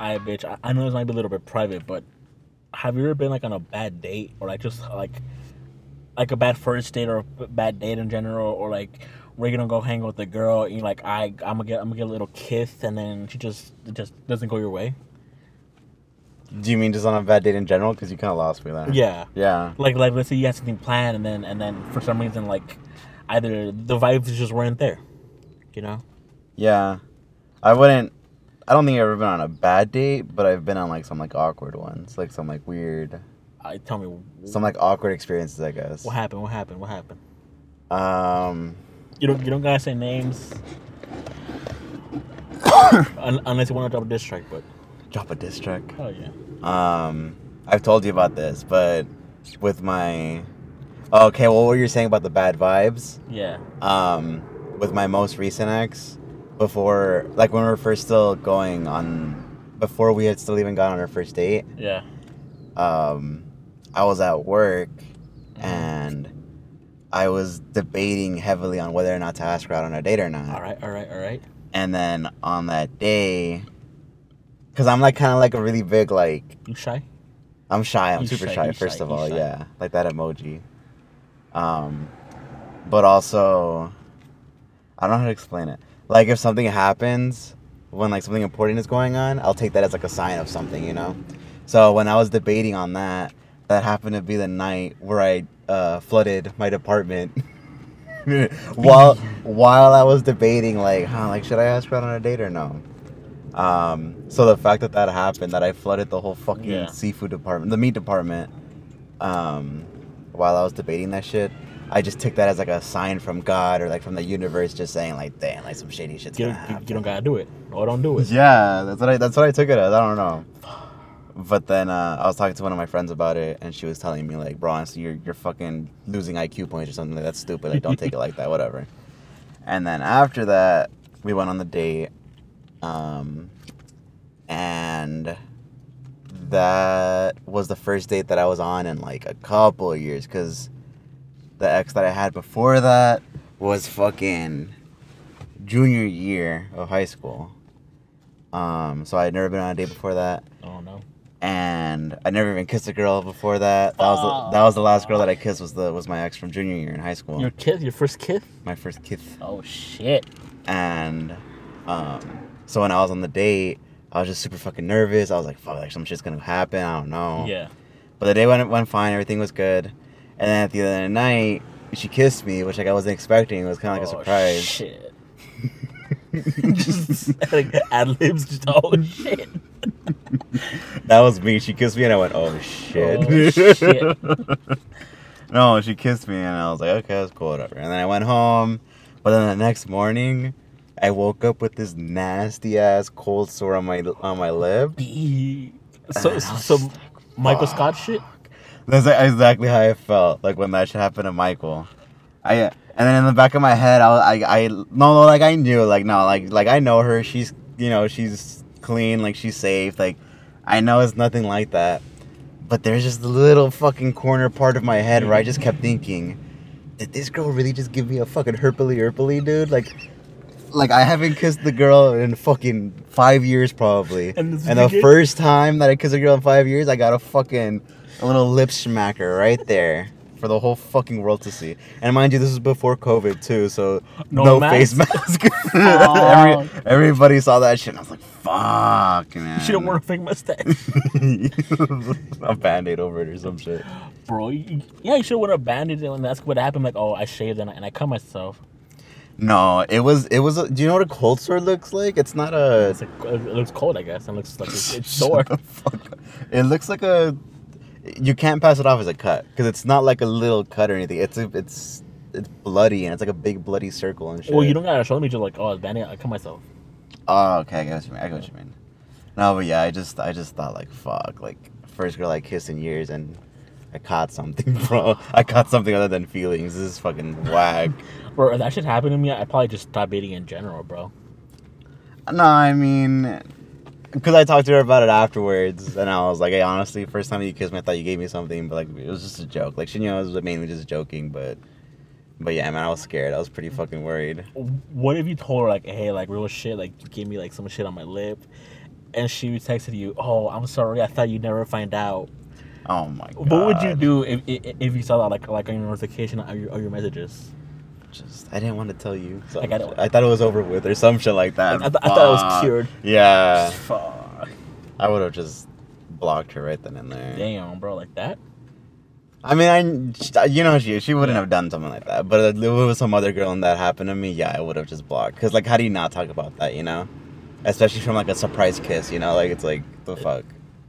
I bitch. I, I know this might be a little bit private, but have you ever been like on a bad date or like just like like a bad first date or a bad date in general or like we're gonna go hang out with the girl and you're like I I'm gonna get I'm gonna get a little kiss and then she just it just doesn't go your way. Do you mean just on a bad date in general? Because you kind of lost me there. Yeah. Yeah. Like like let's say you had something planned and then and then for some reason like either the vibes just weren't there. You know? Yeah. I wouldn't. I don't think I've ever been on a bad date, but I've been on like some like awkward ones, like some like weird, I tell me some like awkward experiences, I guess. what happened. What happened? What happened? Um. You don't you don't gotta say names. Un- unless you want to drop a diss track, but Drop a diss track. oh yeah. Um, I've told you about this, but with my, oh, okay, well, what were you're saying about the bad vibes, Yeah. um, with my most recent ex, before, like when we were first still going on, before we had still even gone on our first date, Yeah. um, I was at work and I was debating heavily on whether or not to ask her out on a date or not. All right. All right. All right. And then on that day, because I'm like kind of like a really big like You shy? I'm shy. I'm He's super shy, shy. first shy, of all, yeah, like that emoji. Um, but also, I don't know how to explain it. Like if something happens when like something important is going on, I'll take that as like a sign of something, you know. So when I was debating on that, that happened to be the night where I uh, flooded my department. while while I was debating, like, huh, like should I ask her on a date or no? Um, so the fact that that happened, that I flooded the whole fucking Yeah. seafood department, the meat department, um, while I was debating that shit, I just took that as like a sign from God or like from the universe, just saying like, damn, like some shady shit's You gonna don't, you, happen. you don't gotta do it. Or don't do it. Yeah, that's what I that's what I took it as. I don't know. But then uh, I was talking to one of my friends about it, and she was telling me like, bro, honestly, you're you're fucking losing IQ points or something. Like that's stupid. Like don't take it like that. Whatever. And then after that, we went on the date, um, and that was the first date that I was on in like a couple of years, cause the ex that I had before that was fucking junior year of high school. Um, so I had never been on a date before that, Oh no. and I never even kissed a girl before that. That was the, that was the last girl that I kissed was the was my ex from junior year in high school. Your kiss, your first kiss. my first kiss, Oh shit. and um, so when I was on the date, I was just super fucking nervous. I was like, "Fuck, like some shit's gonna happen." I don't know. Yeah. But the day went went fine. Everything was good, and then at the end of the night, she kissed me, which like I wasn't expecting. It was kind of like a Oh, surprise. Shit. just like ad libs. Just oh shit. that was me. She kissed me, and I went, "Oh shit!" Oh, shit. no, she kissed me, and I was like, "Okay, that's cool, whatever." And then I went home, but then the next morning, I woke up with this nasty ass cold sore on my on my lip. So so like, Michael. Scott shit. That's exactly how I felt like when that shit happened to Michael. I and then in the back of my head, I I I no no like I knew like no like like I know her. She's you know she's clean like she's safe like I know it's nothing like that. But there's just a little fucking corner part of my head where I just kept thinking, did this girl really just give me a fucking herpily herpily dude like. Like I haven't kissed the girl in fucking five years probably, And and, the the first time that I kissed a girl in five years, I got a fucking a little lip smacker right there for the whole fucking world to see. And mind you, this was before COVID too, so No no, mask? face mask. Every, everybody saw that shit. And I was like, "Fuck, man!" You should have worn a fake mustache, a band-aid over it or some shit. bro. You- Yeah, you should have worn a bandage and that's what happened. Like, oh, I shaved and I, and I cut myself. No, it was it was. A, do you know what a cold sore looks like? It's not a. It's like uh, it looks cold, I guess. It looks like it's, it's sore. the fuck up. It looks like a. You can't pass it off as a cut because it's not like a little cut or anything. It's a, it's it's bloody and it's like a big bloody circle and shit. Well, you don't gotta show me. Just like, oh, bandage. I cut myself. Oh, okay, I get what you mean. I get what you mean. No, but yeah, I just I just thought like fuck, like first girl I kissed in years and I caught something, bro. I caught something other than feelings. This is fucking whack. Bro, if that shit happened to me, I'd probably just stop dating in general, bro. no, I mean, because I talked to her about it afterwards, and I was like, hey, honestly, first time you kissed me, I thought you gave me something, but like it was just a joke. Like she knew I was mainly just joking, but. But yeah, man, I was scared. I was pretty fucking worried. What if you told her like, hey, like real shit, like you gave me like some shit on my lip, and she texted you, "Oh, I'm sorry, I thought you'd never find out." Oh my god. What would you do if if, if you saw that like like on your notification or your, or your messages? Just I didn't want to tell you. Like, I I thought it was over with or some shit like that. I, th- I thought it was cured. Yeah. Fuck. I would have just blocked her right then and there. Damn, bro, like that. I mean, I you know she she wouldn't have done something like that. But if it was some other girl and that happened to me, yeah, I would have just blocked. Cause like, how do you not talk about that? You know, especially from like a surprise kiss. You know, like it's like the fuck.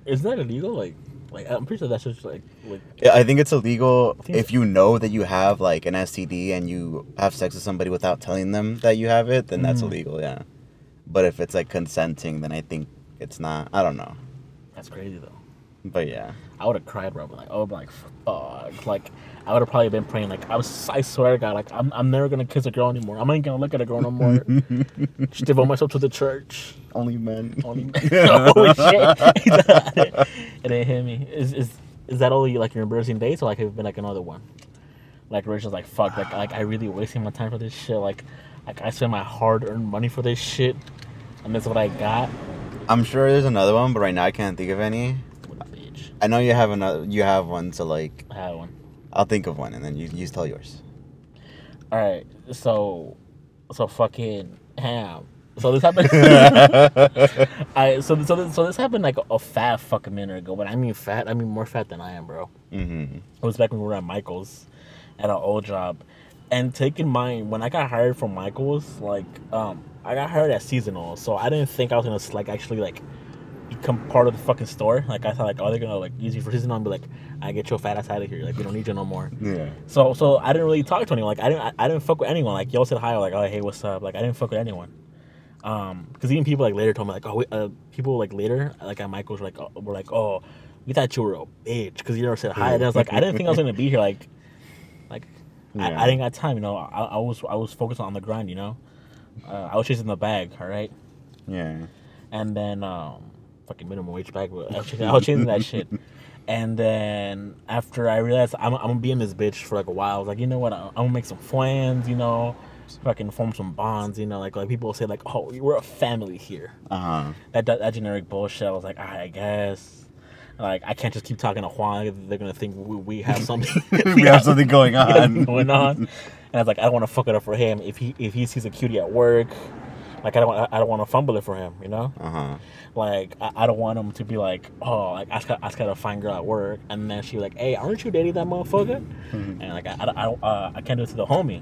Isn't that illegal? Like, like I'm pretty sure that's just like like Yeah, I think it's illegal think if you know that you have like an STD and you have sex with somebody without telling them that you have it, then that's Mhm. illegal. Yeah. But if it's like consenting, then I think it's not. I don't know. that's crazy though. But yeah. I would have cried, bro. Like, oh, like, fuck. Like, I would have probably been praying. Like, I was, I swear to God, like, I'm, I'm never gonna kiss a girl anymore. I'm not gonna look at a girl no more. Just devote myself to the church. Only men. Only. oh shit! it didn't hit me. Is is is that only like your embarrassing dates, or like have been like another one? Like, it's like, fuck. Like, like I really wasting my time for this shit. Like, like I spent my hard-earned money for this shit, and that's what I got. I'm sure there's another one, but right now I can't think of any. What a bitch. I know you have another. You have one, so like I have one. I'll think of one, and then you you tell yours. All right, so so fucking ham. So this happened. I so so this, so this happened like a fat fucking minute ago. But I mean fat. I mean more fat than I am, bro. mm-hmm. It was back when we were at Michaels, at our old job, and take in mind when I got hired from Michaels, like um I got hired as seasonal, so I didn't think I was gonna like actually like become part of the fucking store. Like I thought like oh they're gonna like use you for seasonal and be like I get your fat ass out of here. Like we don't need you no more. Yeah. So so I didn't really talk to anyone. Like I didn't I, I didn't fuck with anyone. Like y'all said hi. Like oh hey what's up. Like I didn't fuck with anyone. Um, because even people like later told me like oh wait, uh, people like later like at Michael's were like oh, were like oh we thought you were a bitch because you never said hi. And I was like I didn't think I was gonna be here. Like like I, I didn't got time. You know I, I was I was focused on the grind. You know uh, I was chasing the bag. All right. Yeah. And then um, fucking minimum wage bag. but I was chasing, I was that shit. And then after I realized I'm, I'm gonna be in this bitch for like a while, I was like, you know what? I'm, I'm gonna make some friends, You know, fucking form some bonds. You know, like like people say like, oh, we're a family here. Uh huh. That that, that generic bullshit. I was like, I guess. Like I can't just keep talking to Juan. They're gonna think we, we have something. we have something going on. going on. And I was like, I don't want to fuck it up for him. If he if he sees a cutie at work, like I don't want I don't want to fumble it for him. You know. Uh huh. Like I, I don't want him to be like, oh, like I just got I just got a fine girl at work, and then she like, hey, aren't you dating that motherfucker? And like I I, I, don't- uh, I can't do it to the homie.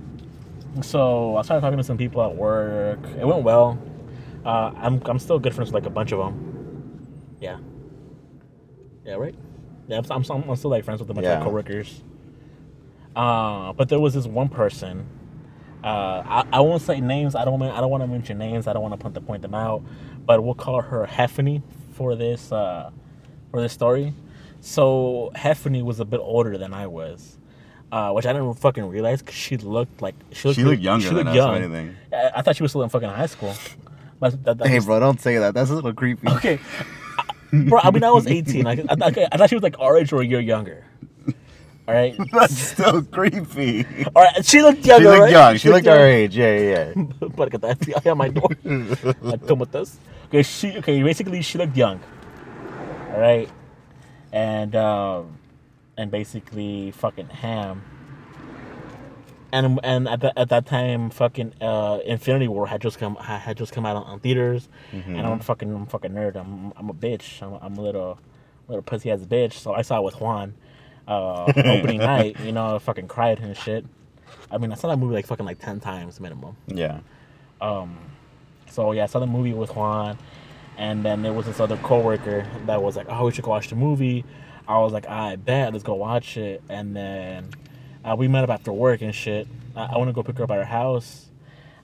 So I started talking to some people at work. It went well. Uh, I'm I'm still good friends with like a bunch of them. Yeah. Yeah. Right. Yeah. I'm, I'm, I'm still like friends with a bunch Yeah. of coworkers. Uh, but there was this one person. Uh, I, I won't say names. I don't. I don't want to mention names. I don't want to point to point them out. But we'll call her Heffany for this uh, for this story. So Heffany was a bit older than I was, uh, which I didn't fucking realize because she looked like she looked, She looked younger she than looked us, if anything. I, I thought she was still in fucking high school. But that, that Hey, was- bro, don't say that. That's a little creepy. Okay, bro. I mean, I was 18. I, I, I thought she was like our age or a year younger. All right. That's still creepy. All right. She looked She younger. looked right? young. She looked young. our age. Yeah, yeah. yeah. but got the FBI at my door. with us. Okay, she okay. Basically, she looked young. All right, and um, and basically fucking ham. And and at that at that time, fucking uh, Infinity War had just come had just come out on, on theaters, and I'm fucking I'm fucking nerd. I'm I'm a bitch. I'm, I'm a little little pussy ass bitch. So I saw it with Juan, uh, opening night. You know, I fucking cried and shit. I mean, I saw that movie like fucking like ten times minimum. Yeah. Um, so yeah, I saw the movie with Juan, and then there was this other coworker that was like, "Oh, we should go watch the movie." I was like, "I bet, let's go watch it." And then uh, we met up after work and shit. I, I want to go pick her up at her house.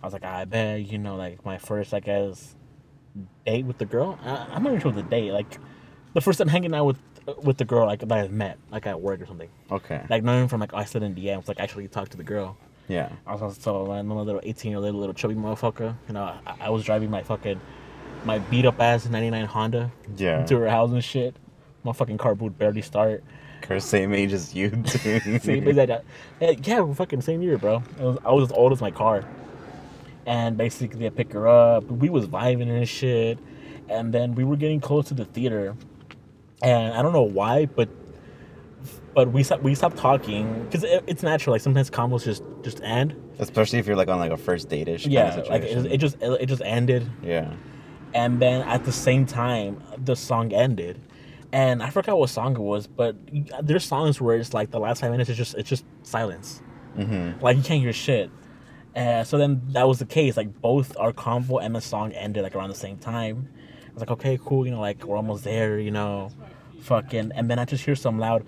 I was like, "I bet," you know, like my first, I guess, date with the girl. I, I'm not even sure a date. Like the first time hanging out with with the girl, like that I met, like at work or something. Okay. Like even from like I slid in DMs, like actually talk to the girl. Yeah. I was also I'm a little 18 year old little chubby motherfucker. You know, I, I was driving my fucking my beat up ass 99 Honda Yeah. to her house and shit. My fucking car would barely start. Her same age as you. Same as that. Yeah, we're fucking same year, bro. I was, I was as old as my car. And basically, I pick her up. We was vibing and shit. and then we were getting close to the theater, and I don't know why, but but we stopped we stopped talking because it, it's natural. Like sometimes combos just just end. Especially if you're like on like a first date-ish. kind of Yeah, like it, it just it just ended, yeah. and then at the same time the song ended, and I forgot what song it was, but there's songs where it's like the last five minutes is just it's just silence. Mm-hmm. like you can't hear shit. Uh, so then that was the case. Like both our convo and the song ended like around the same time. I was like, okay, cool. You know, like we're almost there. You know, fucking. And then I just hear some loud.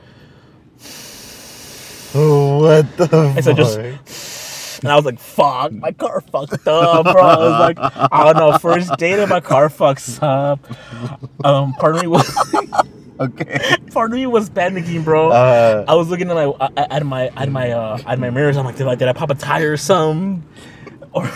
what the It's like just- And I was like, fuck, my car fucked up, bro. I was like, I don't know, first date and my car fucks up. Um, part of me was, okay. part of me was panicking, bro. Uh, I was looking at my at my at my uh, at my mirrors. I'm like, did I did I pop a tire or something? Or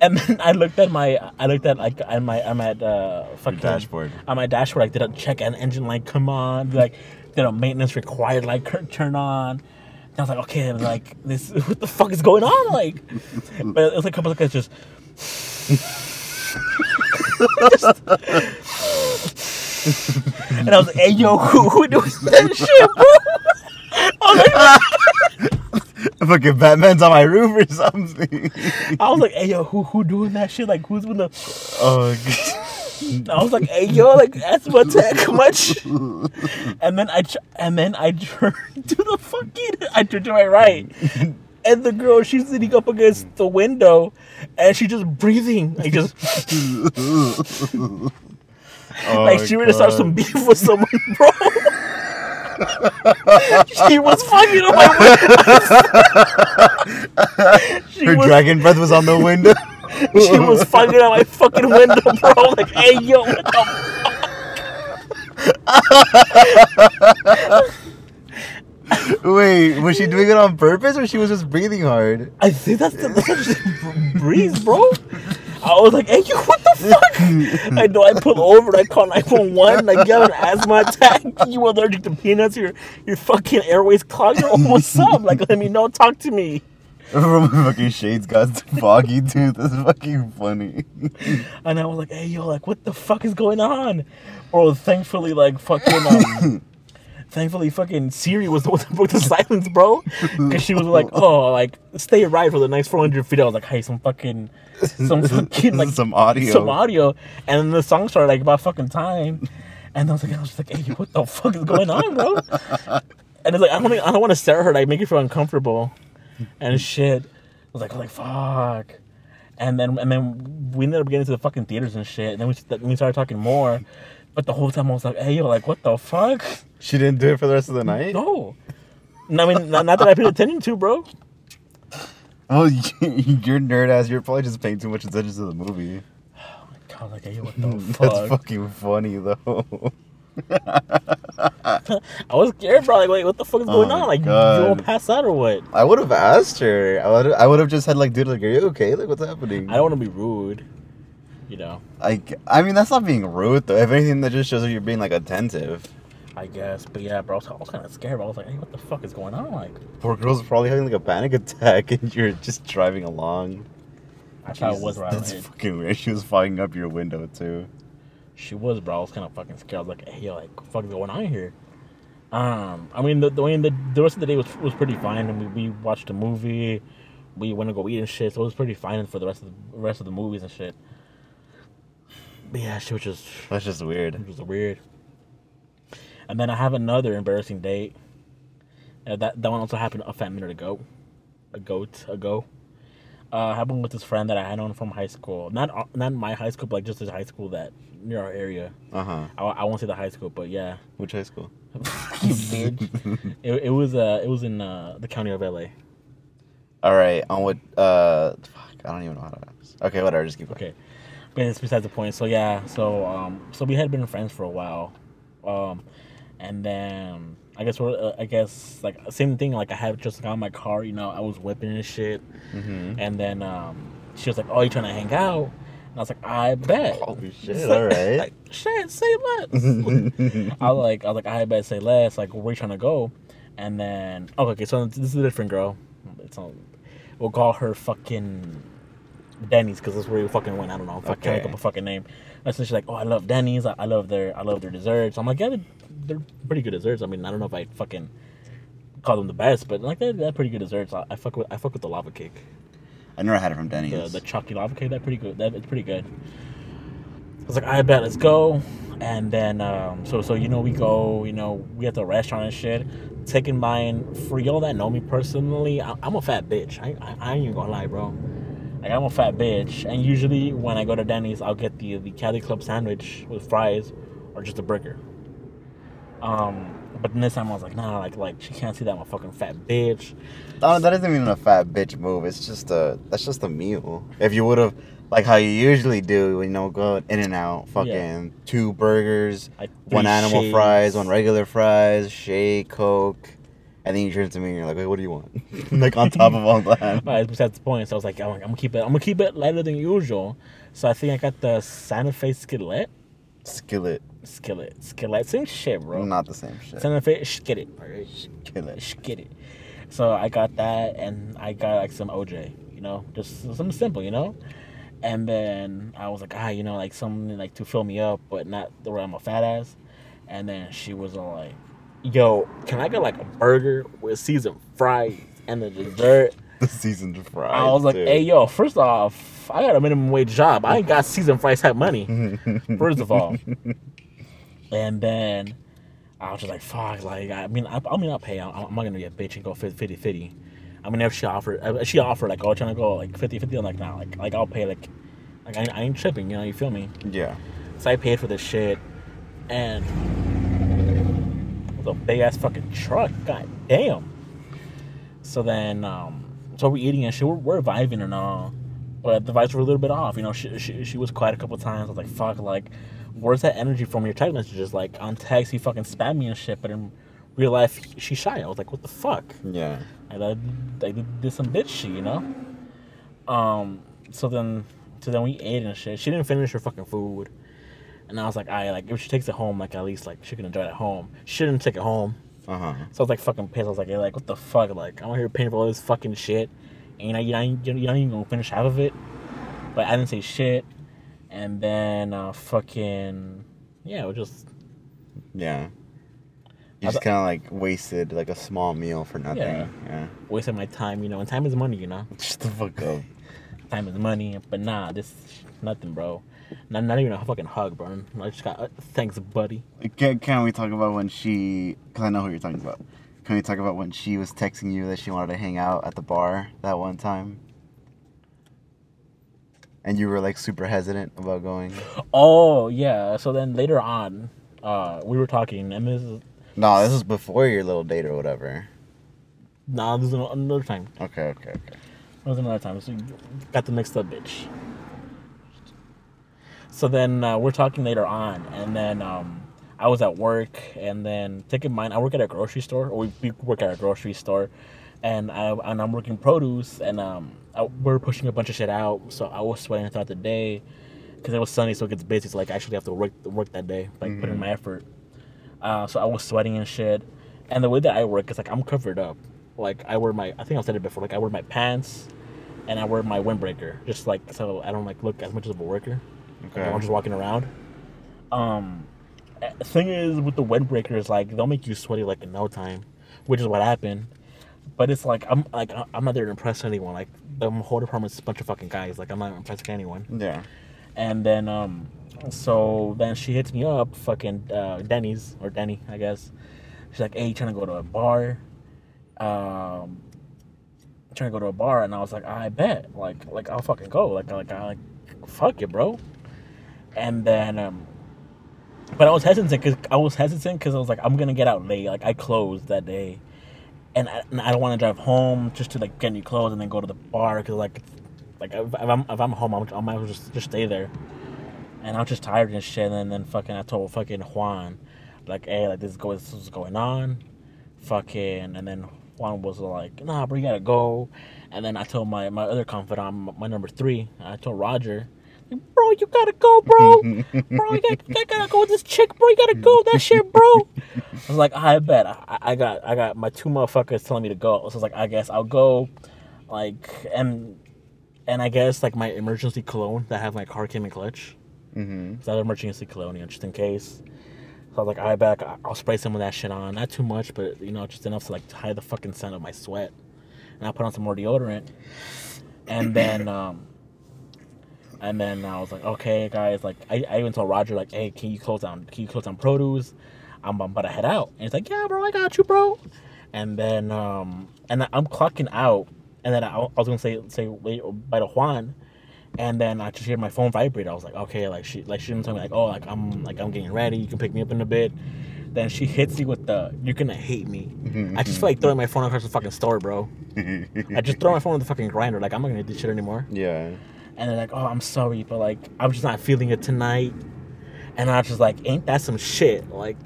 and then I looked at my I looked at like at my I'm at uh fucking dashboard. on my dashboard. Like, did a check an engine light come on? Like, did a maintenance required light cur- turn on? And I was like, okay, like this, what the fuck is going on? Like, but it was like a couple of guys just. and I was like, hey yo, who, who doing that shit, bro? I was like, fucking Batman's on my roof or something. I was like, hey yo, who who doing that shit? Like, who's gonna? oh. I was like, hey yo, like that's my tech much. And then I and then I turned to the fucking I turned to my right. And the girl, she's sitting up against the window, and she just breathing, like just like oh, she ready to start some beef with someone, bro. she was fucking on my window. Her was dragon breath was on the window. she was fucking out my fucking window, bro. Like, hey yo, what the Wait, was she doing it on purpose or she was just breathing hard? I think that's the that's just breeze, bro. I was like, hey, yo, what the fuck? I know I pulled over and I called 911. Like, you have an asthma attack. You allergic to peanuts. Your your fucking airways clogged. Or what's up? Like, let me know. Talk to me. my fucking shades got foggy too. That's fucking funny. And I was like, hey, yo, like, what the fuck is going on? Bro, thankfully, like, fucking, um, thankfully, fucking Siri was the one that broke the silence, bro. Because she was like, oh, like, stay right for the next 400 feet. I was like, hey, some fucking, some fucking, like, some audio. some audio. And then the song started, like, about fucking time. And I was like, I was just like, hey, what the fuck is going on, bro? And it's like, I don't, I don't want to stare at her, like, make her feel uncomfortable and shit. I was like, I'm like, fuck. And then and then we ended up getting to the fucking theaters and shit. And then we, then we started talking more. But the whole time I was like, hey, you're like, what the fuck? She didn't do it for the rest of the night. No. No, I mean, not, not that I paid attention to, bro. Oh, you're nerd ass. You're probably just paying too much attention to the movie. Oh my god, like, hey, what the fuck? That's fucking funny though. I was scared, bro. Like, wait, what the fuck is oh going Oh on? Like, God. you won't pass out or what? I would have asked her. I would. I would have just had like, dude, like, are you okay? Like, what's happening? I don't want to be rude, you know. Like, I mean, that's not being rude though. If anything, that just shows that you're being like attentive. I guess, but yeah, bro, I was, I was kind of scared. Bro. I was like, "Hey, what the fuck is going on?" Like, Poor girl's probably having like a panic attack, and you're just driving along. I thought it was right. That's fucking weird. She was fogging up your window too. She was, bro. I was kind of fucking scared. I was like, "Hey, like, what the fuck is going on here?" Um, I mean, the the, way the the rest of the day was was pretty fine, and we, we watched a movie. We went to go eat and shit, so it was pretty fine for the rest of the rest of the movies and shit. But yeah, she was just That's just weird. it was weird. And then I have another embarrassing date. Uh, that that one also happened a fat minute ago, a goat ago. Uh, happened with this friend that I had known from high school. Not uh, not my high school, but like just this high school that near our area. Uh huh. I, I won't say the high school, but yeah, Which high school? It, it was uh it was in uh, the county of LA. All right. On what? Uh, fuck. I don't even know how to. Okay, whatever. Just keep going. Okay, but it's besides the point. So yeah, so um so we had been friends for a while, um, and then I guess we're uh, I guess like same thing. Like I had just got my car, you know, I was whipping and shit, Mm-hmm. and then um she was like, "Oh, you trying to hang out?" And I was like, "I bet." Holy shit! Like- All right. Like, shit, say less. I was like, I was like, I bet say less. Like, where you trying to go? And then, oh, okay, so this is a different girl. It's all, We'll call her fucking Denny's because that's where we fucking went. I don't know. If I can't make Okay. up a fucking name. That's she's like, oh, I love Denny's. I, I love their I love their desserts. I'm like, yeah, they're, they're pretty good desserts. I mean, I don't know if I fucking call them the best, but like they're, they're pretty good desserts. I, I fuck with I fuck with the lava cake. I never had it from Denny's. The the chalky lava cake. That pretty good. That it's pretty good. I was like, I bet let's go. And then um, so so you know we go. You know we at the restaurant and shit. Taking mine for y'all that know me personally. I, I'm a fat bitch. I, I I ain't even gonna lie, bro. Like I'm a fat bitch, and usually when I go to Denny's, I'll get the the Cali Club sandwich with fries, or just a burger. Um, but this time I was like, nah, like like she can't see that I'm a fucking fat bitch. Oh, that isn't even a fat bitch move. It's just a that's just a meal. If you would have like how you usually do, you know, go In-N-Out, fucking Yeah. two burgers, Like one animal shakes. fries, one regular fries, shake, coke, and then you turn to me and you're like, wait, what do you want? like on top of all that. But besides the point, so I was like, I'm, I'm gonna keep it. I'm gonna keep it lighter than usual. So I think I got the Santa Fe skillet, Skillet, skillet, skillet, same shit, bro. not the same shit. Santa Fe skillet, Skillet. skillet. So I got that, and I got like some OJ, you know, just something simple, you know. And then I was like, ah, you know, like something like to fill me up, but not the way I'm a fat ass. And then she was all like, "Yo, can I get like a burger with seasoned fries and the dessert?" The seasoned fries. I was like, too. hey, yo, first off, I got a minimum wage job. I ain't got seasoned fries type money, first of all. And then I was just like, fuck, like, I mean, I, I mean, I'll pay. I'm, I'm not going to be a bitch and go 50 50. I mean, if she offered, if she offered, like, oh, trying to go like 50 50, I'm like, nah, like, like I'll pay, like, like I, I ain't tripping, you know, you feel me? yeah. So I paid for this shit, and a big ass fucking truck. God damn. So then, um, so we're eating and shit. We're, we're vibing and all, but the vibes were a little bit off. You know, she she, she was quiet a couple times. I was like, fuck, like, where's that energy from your text messages? Like on text, you fucking spam me and shit, but in real life, she's shy. I was like, what the fuck? Yeah. And I, I did, did some bitch shit, you know. Um. So then, so then we ate and shit. She didn't finish her fucking food, and I was like, I like if she takes it home, like at least like she can enjoy it at home. She didn't take it home, Uh huh. so I was like fucking pissed. I was like, hey, like what the fuck? Like I'm here paying for all this fucking shit, and you know you're not, you're not even gonna finish half of it. But I didn't say shit, and then uh, fucking yeah, it was just Yeah. You just kind of like wasted like a small meal for nothing. Yeah. Yeah. wasting my time, you know. And time is money, you know. Just the fuck up. Time is money, but nah, this nothing, bro. Not, not even a fucking hug, bro. I just got uh, thanks, buddy. Can, can we talk about when she? Because I know who you're talking about. Can we talk about when she was texting you that she wanted to hang out at the bar that one time? And you were like super hesitant about going. Oh yeah. So then later on, uh, we were talking, and this is No, this was before your little date or whatever. nah, this is another time. Okay, okay, okay. That was another time. So you got the mixed up, bitch. So then uh, we're talking later on, and then um, I was at work, and then take in mind I work at a grocery store, or we, we work at a grocery store, and I and I'm working produce, and um, I, we're pushing a bunch of shit out. So I was sweating throughout the day because it was sunny, so it gets busy. So like, I actually have to work work that day, like put in my effort. Uh, so I was sweating and shit, and the way that I work is like I'm covered up. Like I wear my, I think I've said it before. Like I wear my pants, and I wear my windbreaker, just like so I don't like look as much as a worker. Like, Okay. I'm just walking around. Um, eh, thing is with the windbreaker is like they'll make you sweaty like in no time, which is what happened. But it's like I'm like I- I'm not there to impress anyone. Like the whole department's a bunch of fucking guys. Like I'm not impressing anyone. Yeah. And then um, so then she hits me up, fucking uh, Denny's or Denny, I guess. She's like, "Hey, you trying to go to a bar?" Um, trying to go to a bar, and I was like, "I bet, like, like I'll fucking go, like, like, I like, fuck it, bro." And then um, but I was hesitant because I was hesitant because I was like, I'm gonna get out late. Like I closed that day, and I, and I don't want to drive home just to like get new clothes and then go to the bar because like, like if, I'm if I'm home, I'm, I might as well just just stay there. And I'm just tired and shit. And then fucking I told fucking Juan, like, hey, like this is going this is going on, fucking. And then Juan was like, nah, bro, you gotta go. And then I told my my other confidant, my number three, I told Roger. Like, Bro, you gotta go, bro. bro, you gotta, you gotta go with this chick, bro. You gotta go with that shit, bro. I was like, I bet. I, I got, I got my two motherfuckers telling me to go. So I was like, I guess I'll go. Like, and and I guess like my emergency cologne that I have my car came in clutch. Mm-hmm. So I had emergency cologne, you know, just in case. So I was like, I bet I- I'll spray some of that shit on. Not too much, but you know, just enough to like hide the fucking scent of my sweat. And I put on some more deodorant. And then, um, and then I was like, okay, guys, like I, I even told Roger, like, hey, can you close down? Can you close down produce? I'm, I'm about to head out. And he's like, yeah, bro, I got you, bro. And then, um, and I'm clocking out. And then I, I was gonna say, say, wait, by the Juan. And then I just hear my phone vibrate. I was like, okay, like she, like she didn't tell me like, oh, like I'm, like I'm getting ready. You can pick me up in a bit. Then she hits me with the, you're gonna hate me. I just feel like throwing my phone across the fucking store, bro. I just throw my phone in the fucking grinder. Like I'm not gonna do this shit anymore. yeah. And they're like, oh, I'm sorry, but like I'm just not feeling it tonight. And I was just like, ain't that some shit? Like,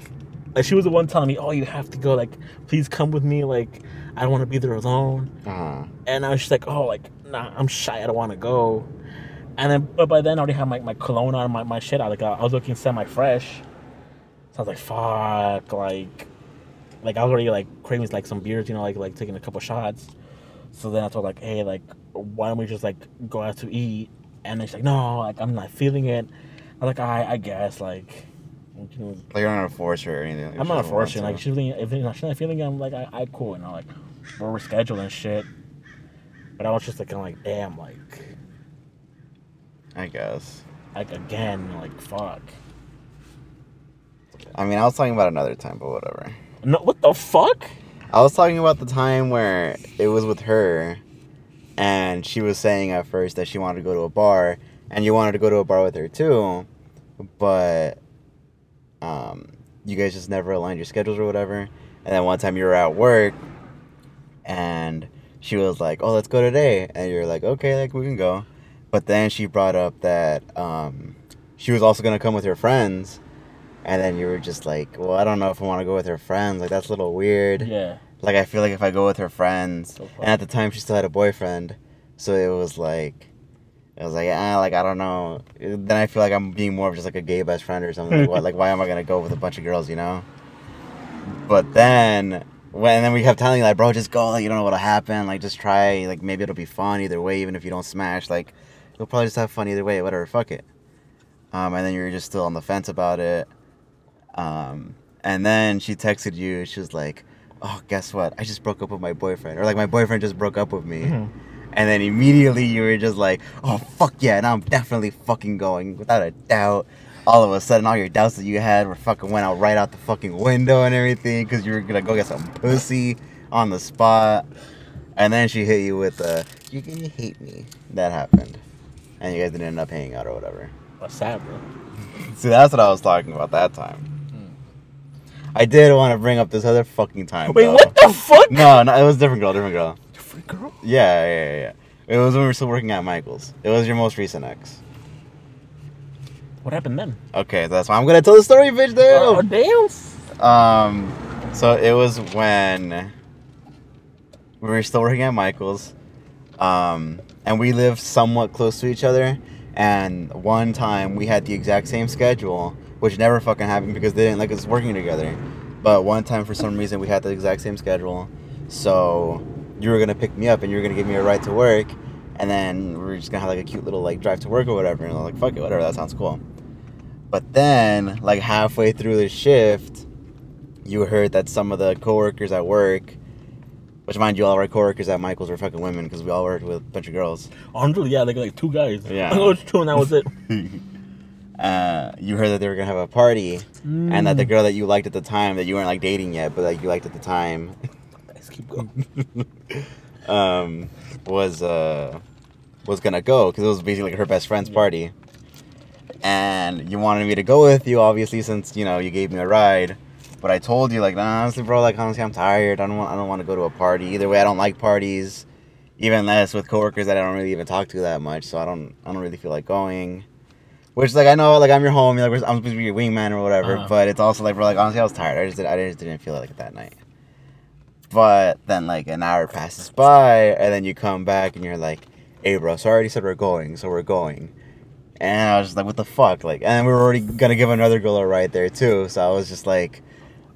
like she was the one telling me, oh, you have to go. Like, please come with me. Like, I don't want to be there alone. Uh-huh. And I was just like, oh, like, nah, I'm shy. I don't want to go. And then, but by then, I already had my, my cologne on, my, my shit out. Like, I was looking semi fresh. So I was like, fuck, like, like I was already like craving like some beers, you know, like like taking a couple shots. So then I told like, hey, like, why don't we just like go out to eat? And then she's like, no, like I'm not feeling it. I'm like, I, I guess, like, you know, Like you're not force or anything. I'm not forcing. Like, she's feeling, if she's not, feeling it, I'm like, I, I cool, you know, like, we're rescheduling shit. But I was just like, kind of like, damn, like, I guess. like again, like, fuck. I mean, I was talking about another time, but whatever. No, what the fuck? I was talking about the time where it was with her, and she was saying at first that she wanted to go to a bar, and you wanted to go to a bar with her too, but um, you guys just never aligned your schedules or whatever. And then one time you were at work, and she was like, "Oh, let's go today," and you're like, "Okay, like we can go," but then she brought up that um, she was also gonna come with her friends. And then you were just like, well, I don't know if I want to go with her friends. Like, that's a little weird. Yeah. Like I feel like if I go with her friends, So and at the time she still had a boyfriend, so it was like, it was like ah, like I don't know. Then I feel like I'm being more of just like a gay best friend or something. like, what, like why am I gonna go with a bunch of girls, you know? But then when then we kept telling you like, bro, just go. Like you don't know what'll happen. Like just try. Like maybe it'll be fun either way. Even if you don't smash, like you'll probably just have fun either way. Whatever, fuck it. Um, and then you were just still on the fence about it. Um, and then she texted you. She was like, "Oh, guess what? I just broke up with my boyfriend, or like my boyfriend just broke up with me." Mhm. And then immediately you were just like, "Oh fuck yeah!" And I'm definitely fucking going without a doubt. All of a sudden, all your doubts that you had were fucking went out right out the fucking window and everything because you were gonna go get some pussy on the spot. And then she hit you with the "You're gonna hate me." That happened, and you guys didn't end up hanging out or whatever. What's sad, bro. See, that's what I was talking about that time. I did want to bring up this other fucking time. Wait, though. what the fuck? No, no, it was a different girl, different girl. Different girl? Yeah, yeah, yeah, yeah. It was when we were still working at Michael's. It was your most recent ex. What happened then? Okay, that's why I'm gonna tell the story, bitch. Oh, Damn. damn. Um, so it was when we were still working at Michael's, um, and we lived somewhat close to each other. And one time we had the exact same schedule, which never fucking happened because they didn't like us working together. But one time for some reason we had the exact same schedule, so you were gonna pick me up and you were gonna give me a ride to work, and then we were just gonna have like a cute little like drive to work or whatever. And I was like, fuck it, whatever, that sounds cool. But then, like halfway through the shift, you heard that some of the coworkers at work, which mind you, all our coworkers at Michael's were fucking women because we all worked with a bunch of girls. Honestly, yeah, like like two guys. Yeah. I was two, and that was it. uh, you heard that they were gonna have a party, and that the Mm. girl that you liked at the time, that you weren't like dating yet, but like you liked at the time, Let's keep going. um, was uh, was gonna go because it was basically like her best friend's party, and you wanted me to go with you, obviously, since you know you gave me a ride. But I told you, like, nah, honestly, bro, like, honestly, I'm tired. I don't want, I don't want to go to a party. Either way, I don't like parties, even less with coworkers that I don't really even talk to that much. So I don't, I don't really feel like going. Which, like, I know, like, I'm your homie, like, I'm supposed to be your wingman or whatever. Uh-huh. But it's also like, bro, like, honestly, I was tired. I just, did, I just didn't feel like it that night. But then, like, an hour passes by, and then you come back, and you're like, "Hey, bro, so I already said we're going, so we're going." And I was just like, "What the fuck?" Like, and we were already gonna give another girl a ride there too. So I was just like,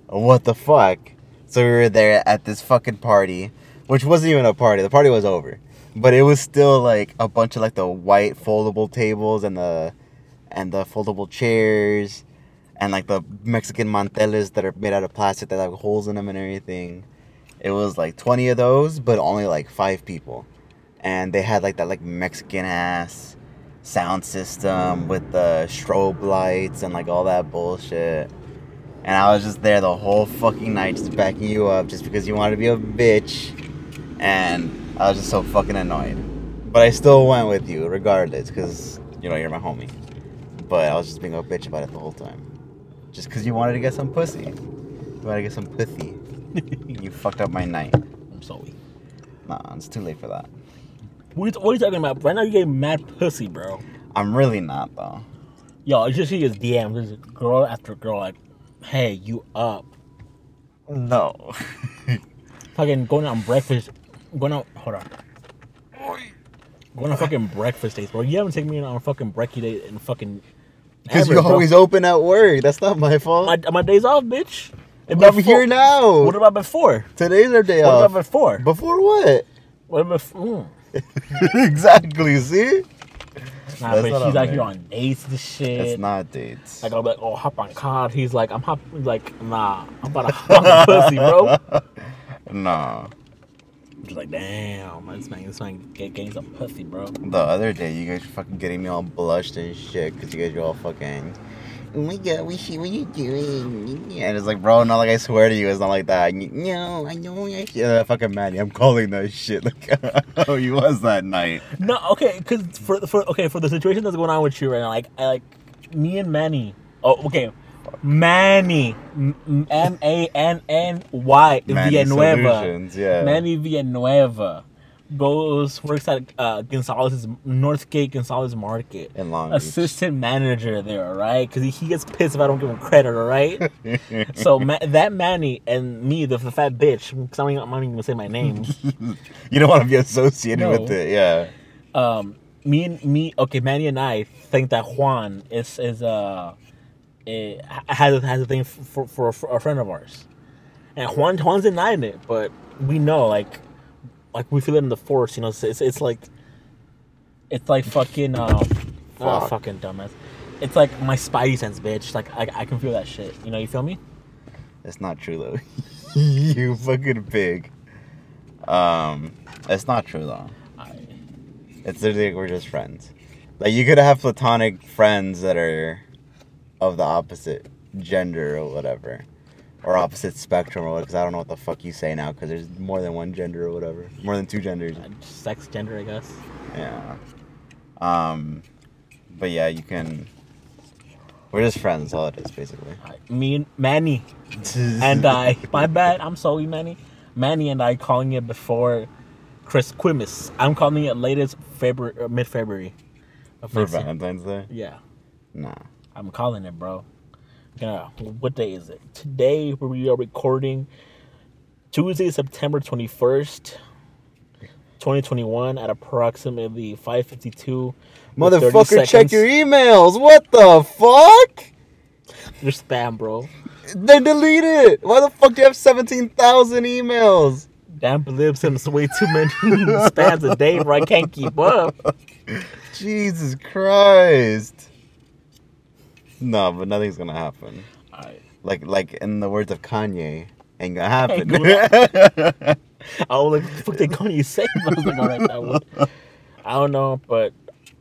"What the fuck?" So we were there at this fucking party, which wasn't even a party. The party was over. but it was still like a bunch of like the white foldable tables and the and the foldable chairs and like the Mexican manteles that are made out of plastic that have holes in them and everything. It was like 20 of those, but only like five people. And they had like that like Mexican ass sound system with the strobe lights and like all that bullshit. And I was just there the whole fucking night just backing you up just because you wanted to be a bitch. And I was just so fucking annoyed. But I still went with you regardless because, you know, you're my homie. But I was just being a bitch about it the whole time. Just because you wanted to get some pussy. You wanted to get some pussy. you fucked up my night. I'm sorry. Nah, it's too late for that. What are, you, what are you talking about? Right now you're getting mad pussy, bro. I'm really not though. Yo, I just see his DM. There's girl after girl like, hey, you up? No. Fucking going out on breakfast. Going out. Hold on. Going on fucking breakfast dates, bro. You haven't taken me on a fucking brekkie date in fucking. Because you bro. always open at work. That's not my fault. My, my days off, bitch. And I'm here now. What about before? Today's our day What off. What about before? Before what? What about before? Hmm. exactly. See? Nah, That's but not he's on out me. here on dates and shit. It's not dates. Like I'll be like, oh, hop on card. He's like, I'm hop. Like, nah, I'm about to hop on pussy, bro. Nah. He's like, damn, this man, this man get getting some pussy, bro. The other day, you guys were fucking getting me all blushed and shit because you guys were all fucking. Oh my god, we see what you doing. And it's like, bro, not like I swear to you, it's not like that. No, I know I should. Yeah, fucking Manny, I'm calling that shit. Like, oh, he was that night. No, okay, because for for okay for the situation that's going on with you right now, like I like me and Manny. Oh, okay, Manny, M A N N Y Villanueva. Solutions, yeah. Manny Villanueva goes works at uh, Gonzalez's Northgate Gonzalez Market. In Long Beach. Assistant manager there, right? Because he, he gets pissed if I don't give him credit, all right? so Ma- that Manny and me, the, the fat bitch, because I'm, not- I'm not even gonna say my name. you don't want to be associated No. with it, yeah. um, me and me, okay, Manny and I think that Juan is is uh, eh, has has a thing for, for for a friend of ours, and Juan Juan's denying it, but we know like like we feel it in the force, you know. It's it's, it's like it's like fucking um, oh, fucking dumbass. It's like my spidey sense, bitch. Like I, I can feel that shit. You know, you feel me? It's not true though. you fucking pig. Um, it's not true though. I, It's literally like we're just friends. Like you could have platonic friends that are of the opposite gender or whatever, or opposite spectrum or whatever. Because I don't know what the fuck you say now. Because there's more than one gender or whatever. More than two genders. sex, gender, I guess. Yeah. Um, but yeah, you can. We're just friends. All it is, basically. Me and Manny and I. My bad. I'm sorry, Manny. Manny and I calling it before Chris Quimus. I'm calling it latest February, uh, mid February. for Valentine's Day. Yeah, Nah. I'm calling it, bro. Yeah. What day is it? Today we are recording Tuesday, September 21st, 2021, at approximately 5:52. Motherfucker, check your emails. What the fuck? Your spam, bro. Then delete it. Why the fuck do you have 17,000 emails? Damn, Blib sends way too many spams a day, bro. I can't keep up. Jesus Christ. No, but nothing's gonna happen. Like like in the words of Kanye, ain't gonna happen. I was like, what the fuck they calling you saying? I was like, alright, that one. I don't know, but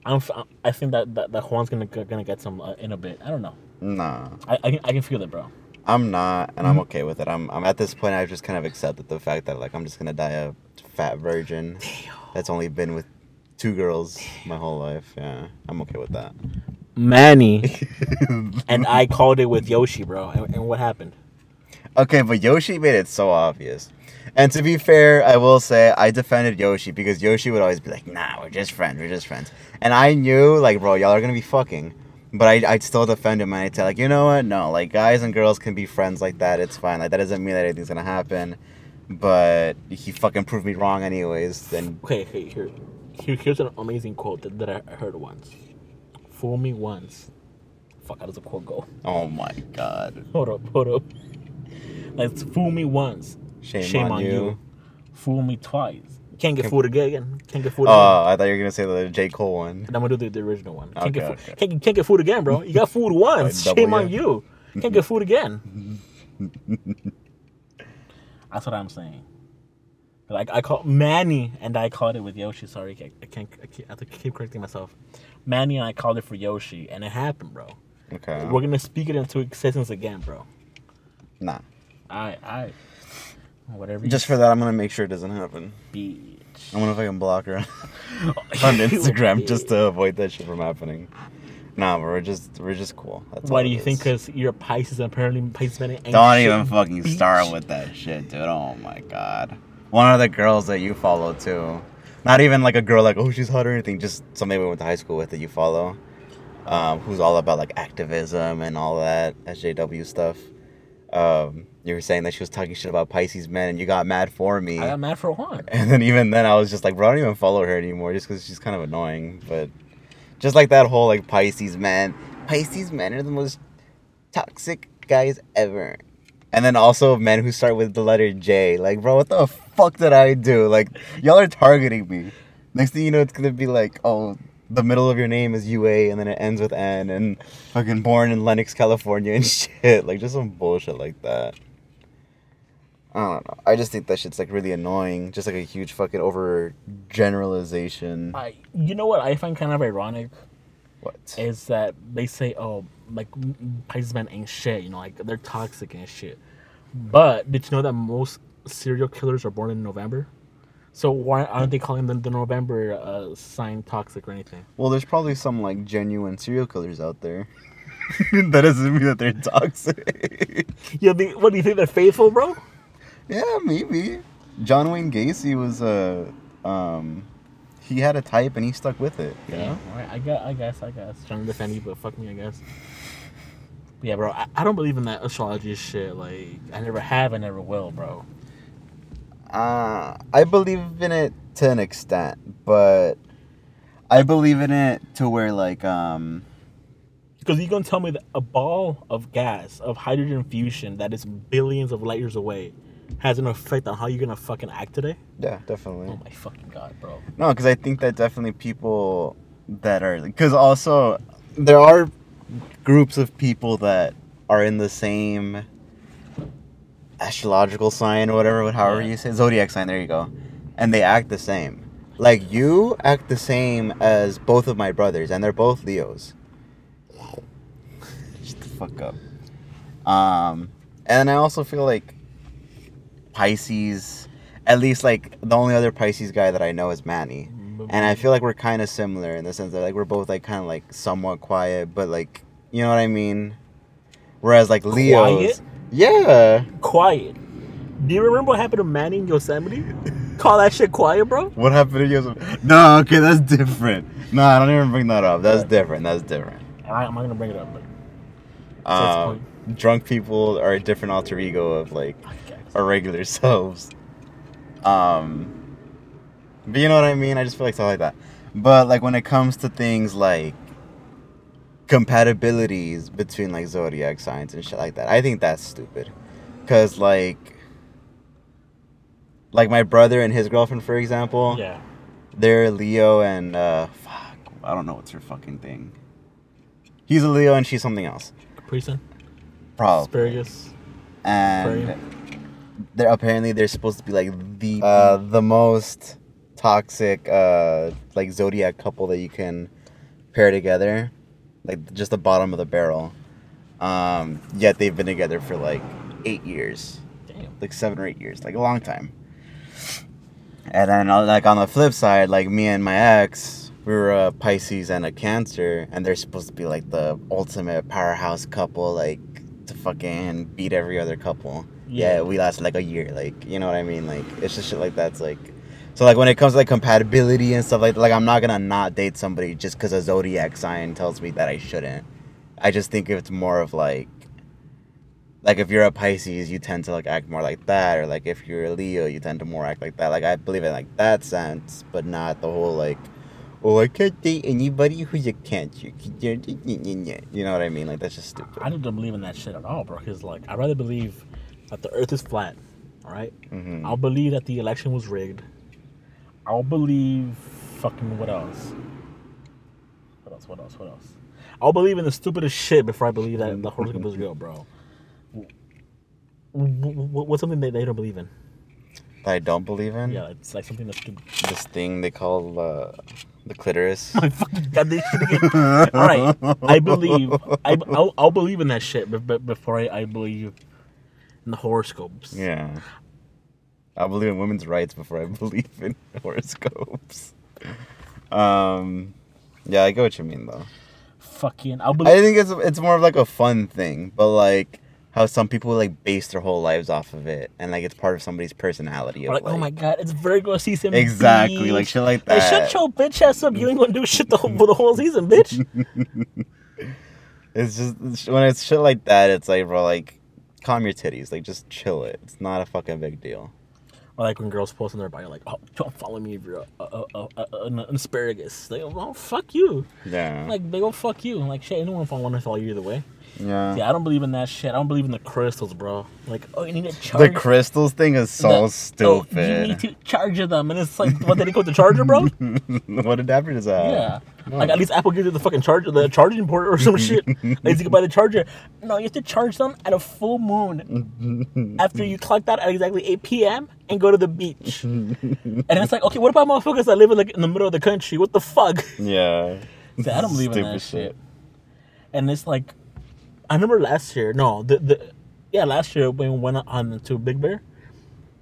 I'm, I think that, that, that Juan's gonna gonna get some uh, in a bit. I don't know. nah. I, I, can, I can feel it, bro. I'm not, and I'm okay with it. I'm, I'm at this point. I've just kind of accepted the fact that like I'm just gonna die a fat virgin. That's only been with two girls my whole life. Yeah, I'm okay with that. Manny and I called it with Yoshi, bro. And, and what happened? Okay, but Yoshi made it so obvious. And to be fair, I will say I defended Yoshi because Yoshi would always be like, "Nah, we're just friends. We're just friends." And I knew, like, bro, y'all are gonna be fucking. But I, I'd still defend him, and I'd say, like, you know what? No, like, guys and girls can be friends like that. It's fine. Like, that doesn't mean that anything's gonna happen. But he fucking proved me wrong, anyways. Then Okay, hey, here, here here's an amazing quote that, that I heard once. Fool me once. Fuck, how does the quote go? oh my god, Hold up, hold up. Let's fool me once. shame, on, you. Fool me twice. Can't get Can- fooled again. Can't get fooled Oh, again. I thought you were gonna say the J Cole one. And I'm gonna do the, the original one. Can't, Okay, get, fo- okay. can't, can't get fooled again, bro. You got fooled once. Shame on you. Can't get fooled again. That's what I'm saying. Like I caught Manny and I caught it with Yoshi. Sorry, I can't. I, can't, I, can't, I have to keep correcting myself. Manny and I called it for Yoshi, and it happened, bro. Okay. We're gonna speak it into existence again, bro. Nah. I, I, whatever. Just for that, I'm gonna make sure it doesn't happen. Bitch. I'm gonna fucking block her on Instagram just to avoid that shit from happening. Nah, but we're just we're just cool. That's Why do you think? Because you're a Pisces, and apparently Pisces men Don't even fucking bitch. start with that shit, dude. Oh my god. One of the girls that you follow too. Not even like a girl like, oh, she's hot or anything. Just somebody we went to high school with that you follow, um, who's all about like activism and all that SJW stuff. Um, you were saying that she was talking shit about Pisces men, and you got mad for me. I got mad for one. And then even then, I was just like, bro, I don't even follow her anymore, just because she's kind of annoying. But just like that whole like Pisces men, Pisces men are the most toxic guys ever. And then also men who start with the letter J. Like, bro, what the fuck did I do? Like, y'all are targeting me. Next thing you know, it's gonna be like, oh, the middle of your name is UA, and then it ends with N, and fucking born in Lennox, California, and shit. Like, just some bullshit like that. I don't know. I just think that shit's like really annoying. Just like a huge fucking over generalization. I, you know what I find kind of ironic What? is that they say, oh, like Pisces men ain't shit. You know, like they're toxic and shit. But did you know that most serial killers are born in November? So why aren't they calling them the November uh, sign toxic or anything? Well, there's probably some like genuine serial killers out there. that doesn't mean that they're toxic. You know, they, what do you think they're faithful, bro? yeah, maybe. John Wayne Gacy was a, um, he had a type and he stuck with it. you know? All right, I guess, I guess, I guess. Trying to defend you, but fuck me, I guess. But yeah, bro, I, I don't believe in that astrology shit. Like, I never have, I never will, bro. Uh, I believe in it to an extent, but I believe in it to where like um. Because you're gonna tell me that a ball of gas of hydrogen fusion that is billions of light years away has an effect on how you're gonna fucking act today? Yeah, definitely. Oh my fucking god, bro. No, because I think that definitely people that are because also there are groups of people that are in the same astrological sign or whatever, however Yeah. you say zodiac sign. There you go, and they act the same. Like you act the same as both of my brothers, and they're both Leos. Shut the fuck up. Um, and I also feel like Pisces, at least like the only other Pisces guy that I know is Manny. And I feel like we're kind of similar in the sense that like we're both like kind of like somewhat quiet, but like you know what I mean. Whereas like Leo's, Quiet? Yeah. Quiet. Do you remember what happened to Manny in Yosemite? Call that shit quiet, bro? What happened to Yosemite? No, okay, that's different. No, I don't even bring that up. That's different. That's different. I, I'm not gonna bring it up, but Uh, drunk people are a different alter ego of like our regular selves. Um, but you know what I mean. I just feel like stuff like that. But like when it comes to things like compatibilities between like zodiac signs and shit like that, I think that's stupid. Cause like, like my brother and his girlfriend, for example, Yeah. they're Leo and uh, fuck, I don't know what's her fucking thing. He's a Leo and she's something else. Capri Sun, Probably asparagus. and they're apparently they're supposed to be like the uh, the most toxic uh, like zodiac couple that you can pair together, like just the bottom of the barrel. Um, yet they've been together for like eight years, Damn. like seven or eight years, like a long time. And then uh, like on the flip side, like me and my ex, we were a Pisces and a Cancer, and they're supposed to be like the ultimate powerhouse couple, like to fucking beat every other couple. Yeah, Yeah. we lasted like a year, like you know what I mean? Like it's just shit like that's like. So like when it comes to like compatibility and stuff like like I'm not gonna not date somebody just because a zodiac sign tells me that I shouldn't. I just think it's more of like like if you're a Pisces, you tend to like act more like that, or like if you're a Leo, you tend to more act like that. Like I believe in like that sense, but not the whole like, oh, I can't date anybody who's a Cancer. You know what I mean? Like that's just stupid. I don't believe in that shit at all, bro. Because like, I'd rather believe that the Earth is flat. All right? Mhm. I'll believe that the election was rigged. I'll believe fucking what else? What else? What else? What else? I'll believe in the stupidest shit before I believe that the horoscope is real, bro. Wh- wh- What's something that they don't believe in? That I don't believe in. Yeah, it's like something that's stupid. This thing they call uh, the clitoris. I fucking got this shit again. All right, I believe. I, I'll, I'll believe in that shit be- be- before I, I believe in the horoscopes. yeah. I believe in women's rights before I believe in horoscopes. Um, yeah, I get what you mean though. Fucking, I'll believe. I think it's it's more of like a fun thing, but like how some people like base their whole lives off of it, and like it's part of somebody's personality. Of, like, oh my god, it's Virgo season. Exactly, bitch. like shit like Like, that. shut your bitch ass up. You ain't gonna do shit the whole, for the whole season, bitch. It's just when it's shit like that, it's like bro, like calm your titties, like just chill it. It's not a fucking big deal. Or like when girls post on their bio, like, oh, don't follow me if you're a, a, a, a, an asparagus. They go, well, fuck you. Yeah, Like, they go, fuck you. I'm Like, shit, anyone want to follow you either way. Yeah. Yeah, I don't believe in that shit. I don't believe in the crystals, bro. Like, oh, you need to charge. The crystals thing is so the- Oh, stupid. you need to charge them. And it's like, what, did they go with the charger, bro? what adapter Dapper does that? Yeah. Like at least Apple gives you the fucking charger, the charging port or some shit. At least you can buy the charger. No, you have to charge them at a full moon after you clock that at exactly 8 p.m. and go to the beach. and it's like, okay, what about motherfuckers that live in like in the middle of the country? What the fuck? Yeah. See, I don't believe in that Stupid shit. And it's like, I remember last year. No, the the yeah, last year when we went on to Big Bear,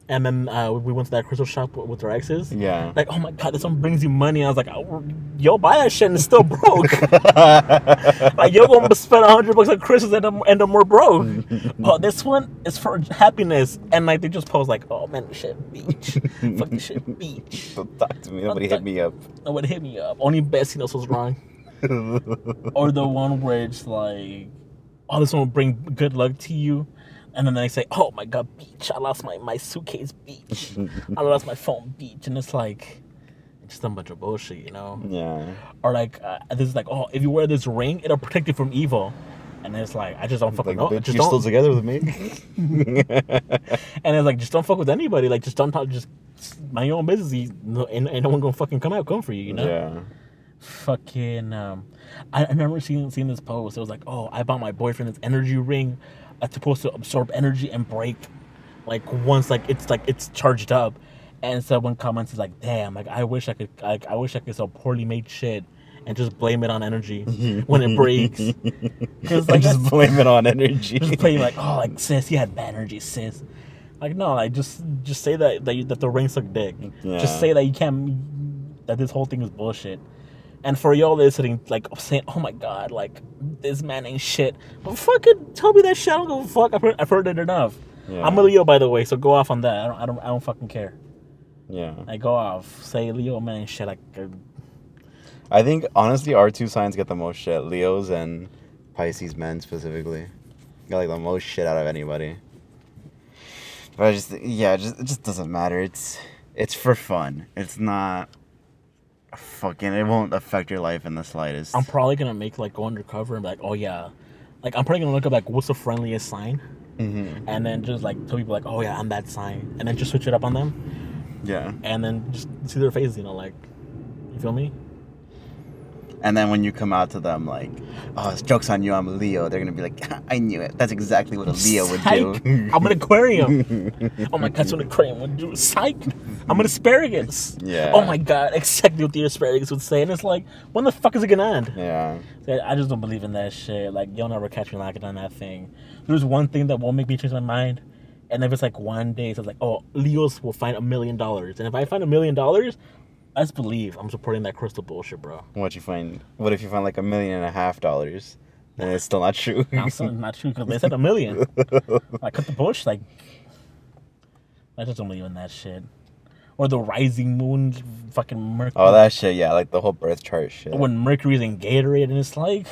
and then uh, we went to that crystal shop with, our exes. Yeah. Like, oh my god, this one brings you money. I was like, oh, yo, buy that shit and it's still broke. like, yo, gonna spend a hundred bucks on crystals and I'm, and more broke. oh, this one is for happiness. And like, they just post like, oh man, shit beach. Fuck this shit beach. Don't talk to me. Nobody hit me up. Nobody hit me up. Only Bessie knows what's wrong. or the one where it's like, oh, this one will bring good luck to you. And then they say, oh my god, beach. I lost my, my suitcase, beach. I lost my phone, beach. And it's like, it's just a bunch of bullshit, you know? Yeah. Or like, uh, this is like, oh, if you wear this ring, it'll protect you from evil. And it's like, I just don't fucking Like, know. bitch, Just you're still don't. together with me? And it's like, just don't fuck with anybody. Like, just don't talk, just mind your own business. You, no, ain't, ain't no one gonna fucking come out, come for you, you know? Yeah. Fucking um I, I remember seeing seeing this post. It was like, oh, I bought my boyfriend this energy ring It's supposed to absorb energy and break like once like it's like it's charged up. And someone comments is like, damn, like I wish I could like I wish I could sell poorly made shit and just blame it on energy when it breaks. Because like just blame it on energy. just playing like, oh, like sis, you had bad energy, sis. Like no, like just just say that that, you, that the ring suck dick. Yeah. Just say that you can't that this whole thing is bullshit. And for y'all listening, like saying, "Oh my god, like this man ain't shit," well, fucking tell me that shit. I don't give a fuck. I've heard, I've heard it enough. Yeah. I'm a Leo, by the way, so go off on that. I don't, I don't, I don't fucking care. yeah. I go off. Say Leo, man, ain't shit. Like, uh, I think honestly, our two signs get the most shit. Leos and Pisces men specifically got like the most shit out of anybody. But I just yeah, it just it just doesn't matter. It's it's for fun. It's not fucking. It won't affect your life in the slightest. I'm probably gonna make like go undercover and be like, oh yeah, like I'm probably gonna look up like what's the friendliest sign, Mhm. and then just like tell people like, oh yeah, I'm that sign, and then just switch it up on them, Yeah. and then just see their face, you know, like, you feel me? And then when you come out to them like, oh, it's jokes on you. I'm a Leo. They're gonna be like, I knew it. That's exactly what a Leo would do. I'm an aquarium. oh my god, that's what an aquarium would do. Psych. I'm an asparagus. Yeah. Oh my god, exactly what the asparagus would say. And it's like, when the fuck is it gonna end? yeah. I just don't believe in that shit. Like, you'll never catch me lacking on that thing. There's one thing that won't make me change my mind. And if it's like one day, so it's like, oh, Leos will find a million dollars. And if I find a million dollars, let's believe I'm supporting that crystal bullshit, bro. What you find? What if you find like a million and a half dollars, and it's still not true? Not true because they said a million. I cut the bullshit. Like, I just don't believe in that shit. Or the rising moon, fucking Mercury. oh, that shit. Yeah, like the whole birth chart shit. When Mercury's in Gatorade and it's like,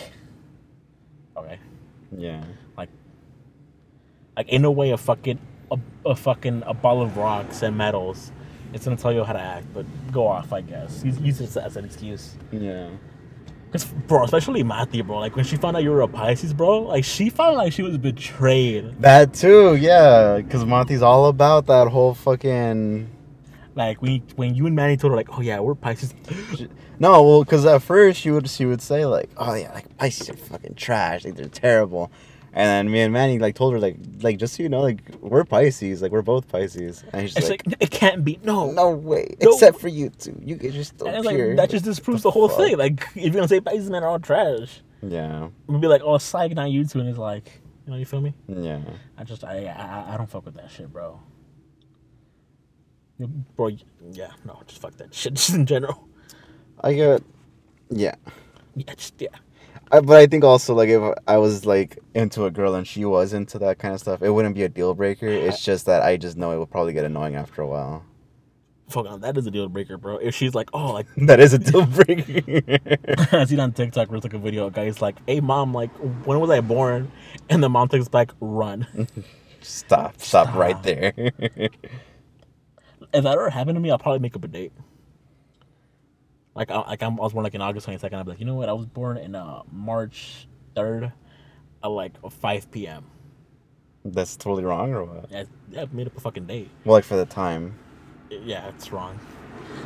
okay. yeah. Like, like in a way, a fucking a, a fucking a ball of rocks and metals. It's gonna tell you how to act, but go off, I guess. Use, use it as an excuse. Yeah. Cause, bro, especially Matthew, bro. Like when she found out you were a Pisces, bro. Like she felt like she was betrayed. That too, yeah. Because Monty's all about that whole fucking. Like when when you and Manny told her like, oh yeah, we're Pisces. No, well, because at first she would she would say like, "Oh yeah, like Pisces are fucking trash, like they're terrible," and then me and Manny like told her like, like just so you know, like we're Pisces, like we're both Pisces, and she's like, like, it can't be. No, "No way, No. except for you two, you guys are still And pure." like that just disproves the whole fuck? thing. Like if you're gonna say Pisces men are all trash, yeah, we'd be like, oh, psych, not you two, and it's like, you know, you feel me? yeah. I just I I, I don't fuck with that shit, bro. You- Bro, yeah, no, just fuck that shit, just in general. I get, yeah. Yeah, just yeah. I, but I think also like if I was like into a girl and she was into that kind of stuff, it wouldn't be a deal breaker. It's just that I just know it would probably get annoying after a while. Fuck on, that is a deal breaker, bro. If she's like, oh, like That is a deal breaker. I seen on TikTok where it's like a video, a guy's like, hey mom, like when was I born? And the mom takes back, run. stop, stop, Stop. right there. if that ever happened to me, I'll probably make up a date. Like, I, like I'm, I was born like in August 22nd. I'd be like, you know what? I was born in uh, March 3rd at like 5 p.m. That's totally wrong, or what? Yeah, yeah, made up a fucking date. Well, like for the time. Yeah, it's wrong.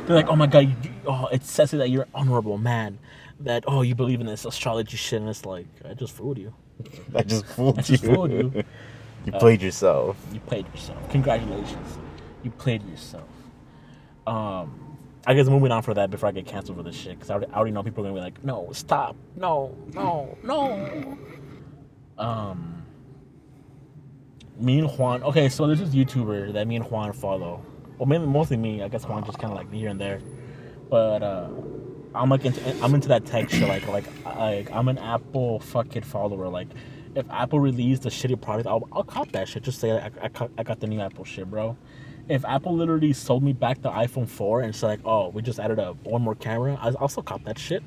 They're like, oh my god, you, oh, it says that you're an honorable man. That oh, you believe in this astrology shit, and it's like, I just fooled you. I just fooled I just you. fooled you. you played yourself. You played yourself. Congratulations, you played yourself. Um, I guess moving on for that before I get canceled for this shit, because I already, I already know people are gonna be like, no, stop, no, no, no. Um, me and Juan. Okay, so there's this YouTuber that me and Juan follow. Well, mainly mostly me. I guess Juan just kind of like here and there. But uh, I'm like into I'm into that tech shit. Like like like I'm an Apple fucking follower. Like if Apple released a shitty product, I'll, I'll cop that shit. Just say I, I, I got the new Apple shit, bro. If Apple literally sold me back the iPhone 4 and said like, oh, we just added a one more camera, I also cop that shit.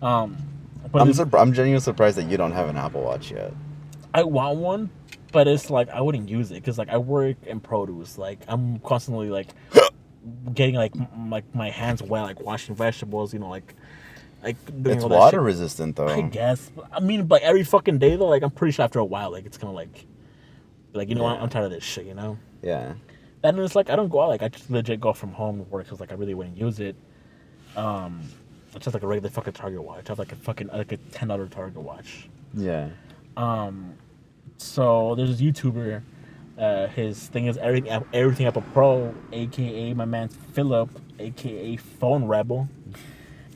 Um, but I'm surpri- I'm genuinely surprised that you don't have an Apple Watch yet. I want one, but it's like I wouldn't use it because like I work in produce. Like I'm constantly like getting like m- like my hands wet, like washing vegetables. You know, like like doing It's water shit. resistant though. I guess. I mean, like every fucking day though. Like I'm pretty sure after a while, like it's gonna like like you know what? Yeah. I'm tired of this shit. You know. Yeah. And it's like I don't go out. Like I just legit go from home to work because like I really wouldn't use it. Um, it's just like a regular fucking Target watch. I have like a fucking like a ten dollar Target watch. Yeah. Um, so there's this YouTuber. Uh, his thing is everything, everything Apple Pro, aka my man Philip, aka Phone Rebel.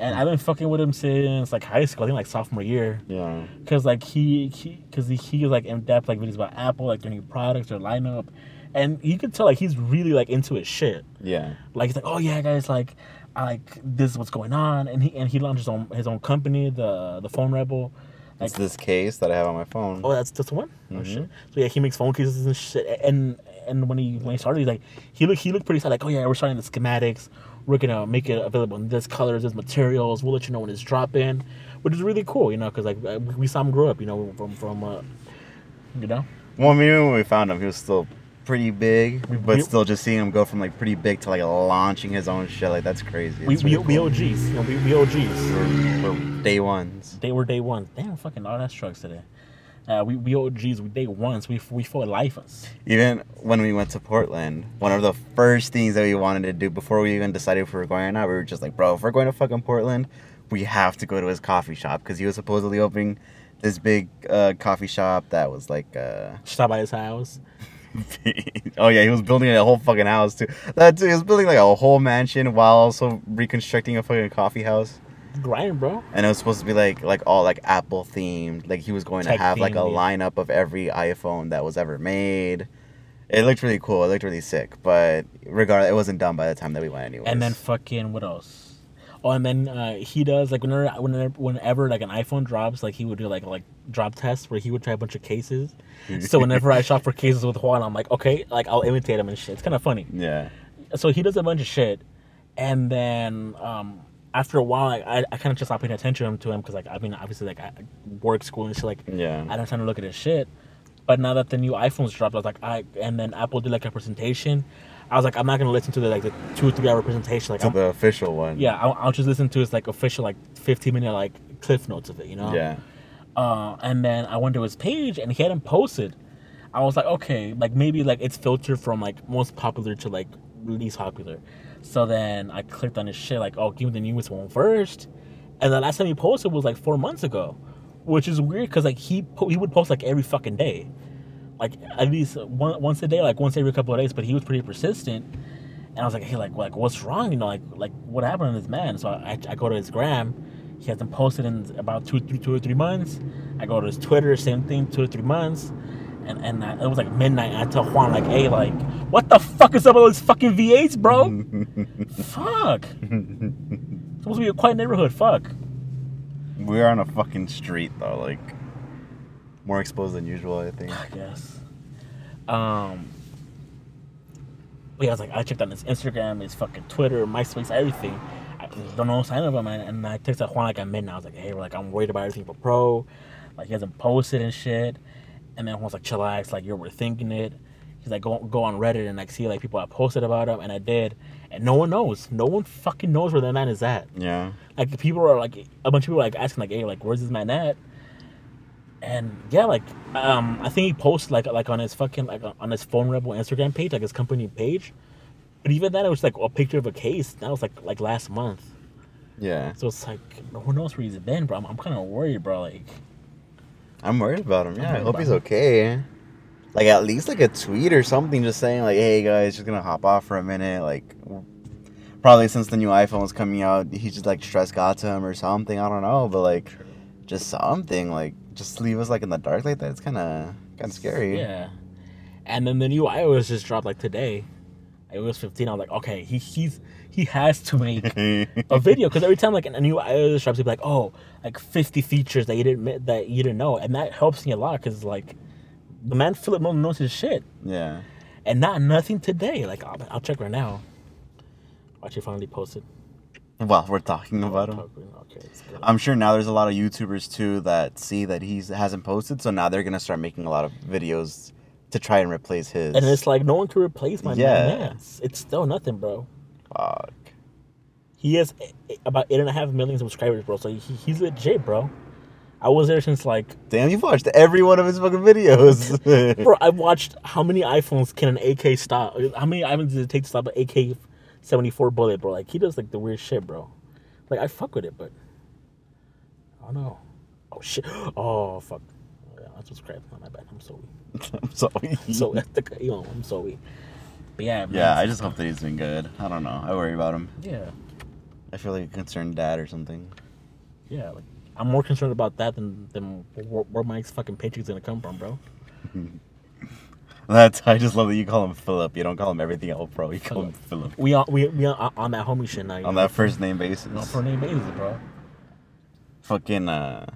And I've been fucking with him since like high school. I think like sophomore year. Yeah. Cause like he, he cause he, he like in depth like videos about Apple, like their new products, their lineup, and you can tell like he's really like into his shit. Yeah. Like he's like, oh yeah, guys, like, I like this is what's going on, and he and he launched his own his own company, the the Phone Rebel. Like, It's this case that I have on my phone. Oh, that's that's the one. Oh Mhm. shit. So yeah, he makes phone cases and shit. And and when he when he started, he's like he looked he looked pretty sad. Like oh yeah, we're starting the schematics. We're gonna make it available in this colors, this materials. We'll let you know when it's dropping, which is really cool. You know, because like we saw him grow up. You know, from from uh, you know. Well, I mean, even when we found him, he was still pretty big, but We- still just seeing him go from like pretty big to like launching his own shit, like that's crazy. We It's we, really we cool. OGs. You know, we, we OGs. We're, we're day ones. They were day ones. Damn, fucking all that trucks today. Uh, we we OGs. We day ones. We we fought life us. Even when we went to Portland, one of the first things that we wanted to do before we even decided if we were going or not, we were just like, bro, if we're going to fucking Portland, we have to go to his coffee shop because he was supposedly opening this big uh, coffee shop that was like. Uh, Stop by his house. oh yeah, he was building a whole fucking house too. That too, he was building like a whole mansion while also reconstructing a fucking coffee house. Grind, bro. And it was supposed to be like like all like Apple themed. Like he was going Tech to have like a yeah. lineup of every iPhone that was ever made. It looked really cool. It looked really sick. But regardless, it wasn't done by the time that we went anyway. And then fucking what else? Oh, and then uh, he does like whenever, whenever whenever like an iPhone drops, like he would do like like drop tests where he would try a bunch of cases. so whenever I shop for cases with Juan, I'm like, okay, like I'll imitate him and shit. It's kind of funny. yeah, So he does a bunch of shit, and then um, after a while, like, I I kind of just stopped paying attention to him because like I mean obviously like I work school and shit like yeah, I don't have time to look at his shit. But now that the new iPhones dropped, I was like, I and then Apple did like a presentation. I was like, I'm not gonna listen to the like the two or three hour presentation. Like, to I'm, the official one. yeah, I'll, I'll just listen to his like official like 15 minute like cliff notes of it, you know. yeah, Uh, and then I went to his page and he hadn't posted. I was like, okay, like maybe like it's filtered from like most popular to like least popular. So then I clicked on his shit like, oh, give me the newest one first. And the last time he posted was like four months ago, which is weird because like he po- he would post like every fucking day, like at least one, once a day, like once every couple of days. But he was pretty persistent. And I was like, hey, like, like, what's wrong? You know, like, like, what happened to this man? So I, I go to his gram. He hasn't posted in about two, three, two or three months. I go to his Twitter, same thing, two or three months. And and I, it was like midnight. I tell Juan like, hey, like, what the fuck is up with those fucking V8s, bro? fuck. supposed to be a quiet neighborhood. Fuck. We're on a fucking street though, like more exposed than usual. I think. I guess. Um. But yeah, I was like, I checked on his Instagram, his fucking Twitter, MySpace, everything. I don't know no sign of him, and, and I texted Juan like at midnight. I was like, hey, like I'm worried about everything for pro. Like he hasn't posted and shit. And then Juan's like, chillax, like you're overthinking it. He's like, go go on Reddit and like see like people have posted about him, and I did, and no one knows. No one fucking knows where that man is at. Yeah. Like people are like a bunch of people are, like asking like, hey, like where's this man at? And yeah, like um, I think he posted like like on his fucking like on his phone rebel Instagram page, like his company page. But even then, it was like a picture of a case. That was like like last month. Yeah. So it's like who knows where he's been, bro. I'm, I'm kind of worried, bro. Like I'm worried about him. Yeah, I hope he's him. okay. Like at least like a tweet or something, just saying like, "Hey guys, just gonna hop off for a minute." Like, probably since the new iPhone was coming out, he just like stress got to him or something. I don't know, but like, just something like, just leave us like in the dark like that. It's kind of kind of scary. yeah. And then the new iOS just dropped like today. iOS 15. I was like, okay, he he's he has to make a video because every time like a new iOS drops, he'll be like, oh, like 50 features that you didn't that you didn't know, and that helps me a lot because like the man Philip Nolan knows his shit, yeah. and not nothing today. Like I'll, I'll check right now. Watch, he finally posted. Well, we're talking about him. Okay. I'm sure now there's a lot of YouTubers too that see that he hasn't posted, so now they're gonna start making a lot of videos to try and replace his. and it's like no one can replace my Yeah. man. Yeah, it's, still nothing, bro. fuck. He has about eight and a half million subscribers, bro. So he, he's legit, bro. I was there since like, Damn, you've watched every one of his fucking videos. bro. I've watched how many iPhones can an AK stop? How many iPhones does it take to stop an AK seventy four bullet, bro? Like he does like the weird shit, bro. Like I fuck with it, but I don't know. Oh shit. Oh fuck. Oh, yeah, I subscribed. Not my bad. I'm sorry. I'm sorry. So you know, I'm sorry. But yeah, man, yeah, I just hope that he's been good. I don't know. I worry about him. yeah, I feel like a concerned dad or something. yeah. Like I'm more concerned about that than than where, where my fucking paycheck's gonna come from, bro. That's. I just love that you call him Philip. You don't call him everything else, bro. You call him Philip We on we we on, on that homie shit now. you on know? that first name basis. No, for name basis, bro. Fucking uh,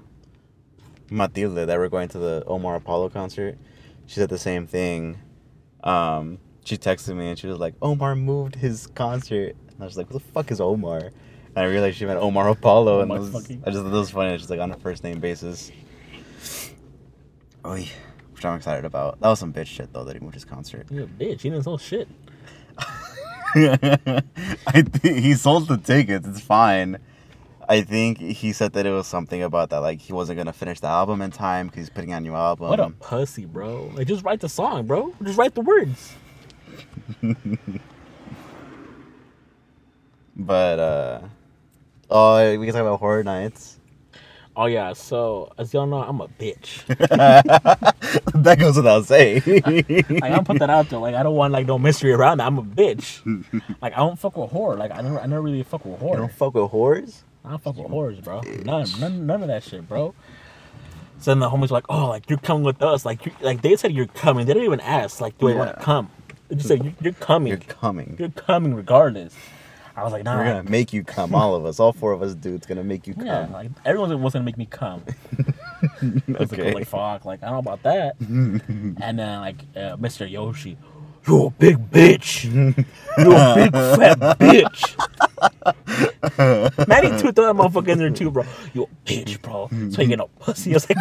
Matilde that we're going to the Omar Apollo concert. She said the same thing. Um, she texted me and she was like, "Omar moved his concert." And I was like, "What the fuck is Omar?" And I realized she meant Omar Apollo, and Omar it was, fucking- I just thought it was funny. She's like on a first name basis. Oy, which I'm excited about. That was some bitch shit though that he moved his concert. A bitch. He didn't sell shit. I think he sold the tickets. It's fine. I think he said that it was something about that, like he wasn't gonna finish the album in time because he's putting out a new album. What a pussy, bro. Like just write the song, bro. Just write the words. But uh, oh, we can talk about horror nights. Oh yeah. So as y'all know, I'm a bitch. that goes without saying. Like I don't put that out there. Like I don't want like no mystery around that. I'm a bitch. Like I don't fuck with horror. Like I never I never really fuck with you horror. don't fuck with whores. I don't fuck with horrors, bro. None, none, none of that shit, bro. So then the homies were like, "Oh, like you're coming with us." Like, you, like they said you're coming. They didn't even ask, like, "Do I want to come?" They just said, "You're, you're coming. You're coming. You're, coming regardless." I was like, "Nah." We're gonna make you come. All of us, all four of us dudes, gonna make you come. yeah, like everyone was gonna make me come. I was like, Okay. like, fuck, like I don't know about that. and then like uh, Mr. Yoshi, you're a big bitch. You're a big fat bitch. Manny too throw that motherfucker in there too, bro. You a bitch, bro. So you get no pussy. I was like,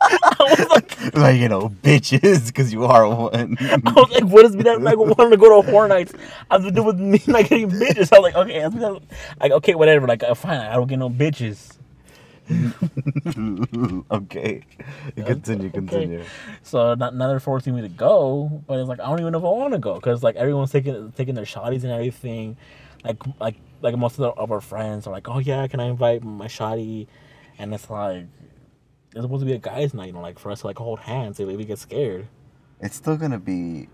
I was like, like you know, bitches, because you are one. I was like, what does me that like wanting to go to horror nights? I have to do with me like getting bitches. I was like, okay, that's me that, like okay, whatever. Like uh, fine, I don't get no bitches. okay. Continue, continue. So not now they're forcing me to go, but it's like I don't even know if I want to go because like everyone's taking taking their shotties and everything. Like like like most of, the, of our friends are like, oh yeah, can I invite my shotty? And it's like it's supposed to be a guys' night, you know, like for us to like hold hands if we get scared. It's still gonna be,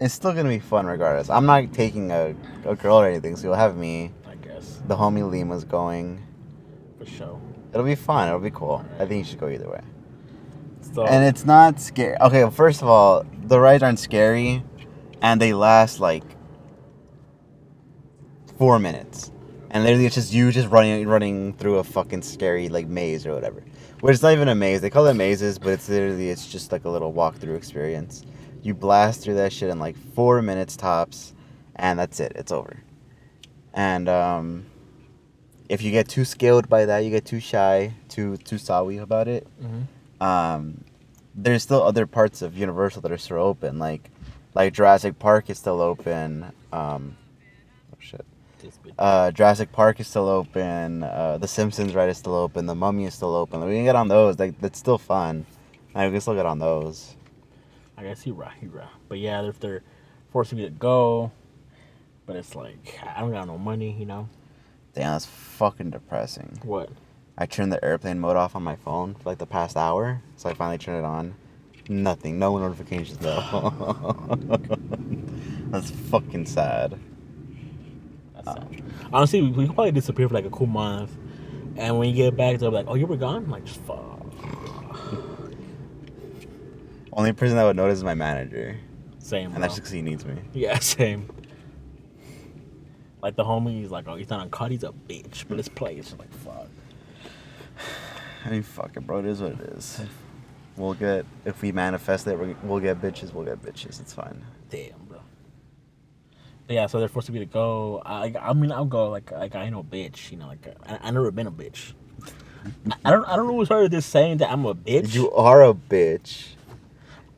it's still gonna be fun regardless. I'm not taking a, a girl or anything, so you'll have me. I guess The homie Lima's going. for sure. It'll be fun. It'll be cool. I think you should go either way. So And it's not scary. Okay, well, first of all, the rides aren't scary, and they last like four minutes, and literally it's just you just running running through a fucking scary like maze or whatever. Which is not even a maze. They call it mazes, but it's literally it's just like a little walkthrough experience. You blast through that shit in like four minutes tops, and that's it. It's over. And um, if you get too scaled by that, you get too shy, too too sawi about it Mhm. um, there's still other parts of Universal that are still open, like like Jurassic Park is still open. Um, oh shit. Uh, Jurassic Park is still open. Uh, the Simpsons ride is still open. The Mummy is still open. We can get on those. Like that's still fun. Like, we can still get on those. I guess he right, he right. But yeah, if they're forcing me to go, but it's like I don't got no money, you know. Damn, that's fucking depressing. What? I turned the airplane mode off on my phone for like the past hour, so I finally turned it on. Nothing, no notifications though. that's fucking sad. Sad. Honestly, we, probably disappear for like a cool month, and when you get back, they'll be like, "Oh, you were gone." I'm like, fuck. Only person that would notice is my manager, Same. and Bro. that's because he needs me. Yeah, same. Like the homie, he's like, "Oh, he's not on cut. He's a bitch." But let's play. It's just like, fuck. I mean, fuck it, bro. It is what it is. We'll get if we manifest it, we'll get bitches. We'll get bitches. It's fine. Damn, yeah, so they're forcing me to go. I, I mean, I'll go. Like, like I ain't no bitch. You know, like I, I never been a bitch. I, don't, I don't know who started this saying that I'm a bitch. You are a bitch.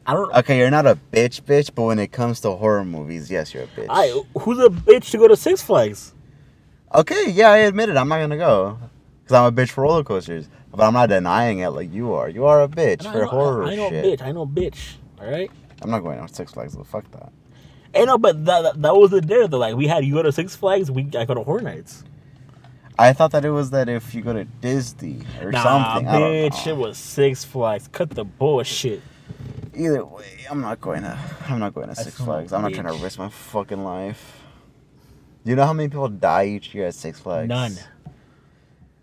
I don't. Okay, you're not a bitch, bitch, but when it comes to horror movies, yes, you're a bitch. I who's a bitch to go to Six Flags? Okay, yeah, I admit it. I'm not gonna go because I'm a bitch for roller coasters, but I'm not denying it like you are. You are a bitch for horror I, I know, shit. bitch. I know, bitch. All right. I'm not going on Six Flags. Though. Fuck that. Hey, uh, no, but that, that was the dare though. Like we had you go to Six Flags, we I go to Horror Nights. I thought that it was that if you go to Disney or Nah, something. Bitch, it was Six Flags. Cut the bullshit. Either way, I'm not going to. I'm not going to Six Flags. I'm not trying to risk my fucking life. Do you know how many people die each year at Six Flags? None.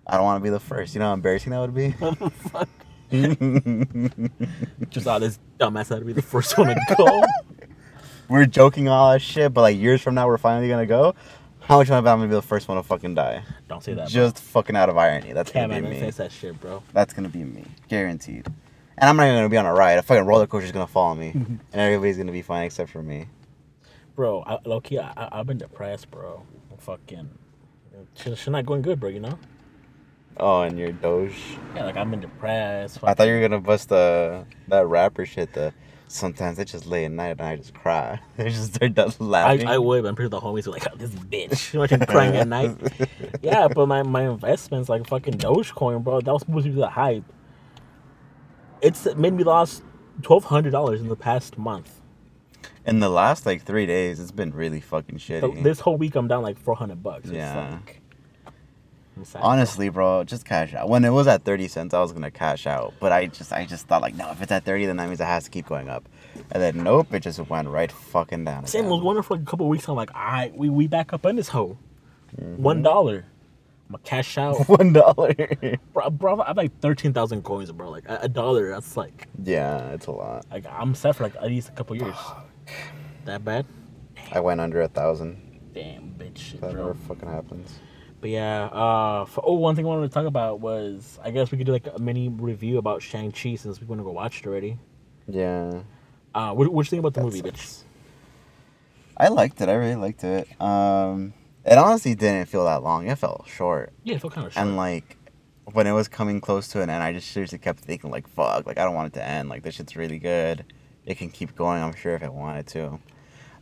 I don't want to be the first. You know how embarrassing that would be. Fuck. Just all this dumbass had to be the first one to go. we're joking all that shit, but like years from now, we're finally gonna go. How much am I bet I'm gonna be the first one to fucking die? Don't say that. Just fucking out of irony. That's bro. gonna be me. say that shit, bro. That's gonna be me, guaranteed. And I'm not even gonna be on a ride. A fucking roller coaster's gonna follow me, and everybody's gonna be fine except for me. Bro, I, low key, I, I've been depressed, bro. Fucking, shit not going good, bro. You know? Oh, and your Doge. Yeah, like I've been depressed. I thought you were gonna bust the that rapper shit. The sometimes I just lay at night and I just cry. I just start done I, laughing. I would, but I'm pretty sure the homies were like, oh, this bitch. Imagine crying at night. Yeah, but my, my investments, like fucking Dogecoin, bro, that was supposed to be the hype. It's made me lost $1,200 in the past month. In the last like three days, it's been really fucking So shitty. this whole week, I'm down like 400 bucks. It's Yeah. like. Honestly, bro, just cash out. When it was at thirty cents, I was gonna cash out, but I just, I just thought like, no, if it's at thirty, then that means it has to keep going up. And then nope, it just went right fucking down. Same again. was wondering for like a couple weeks. I'm like, all right, we, we back up in this hole. Mm-hmm. One dollar. I'm gonna cash out. One dollar. bro, bro, I have like 13,000 coins, bro. Like a, a dollar, that's like, yeah, it's a lot. like I'm set for like at least a couple years. That bad? I went under a thousand. Damn, bitch, shit, That bro. never fucking happens. But yeah, uh, for, oh, one thing I wanted to talk about was I guess we could do like a mini review about Shang Chi since we're gonna go watch it already. Yeah. Uh, what what you think about the That movie, sucks. bitch? I liked it. I really liked it. Um, it honestly didn't feel that long. It felt short. Yeah, it felt kind of short. And like, when it was coming close to an end, I just seriously kept thinking like, "Fuck!" Like I don't want it to end. Like this shit's really good. It can keep going. I'm sure if it wanted to.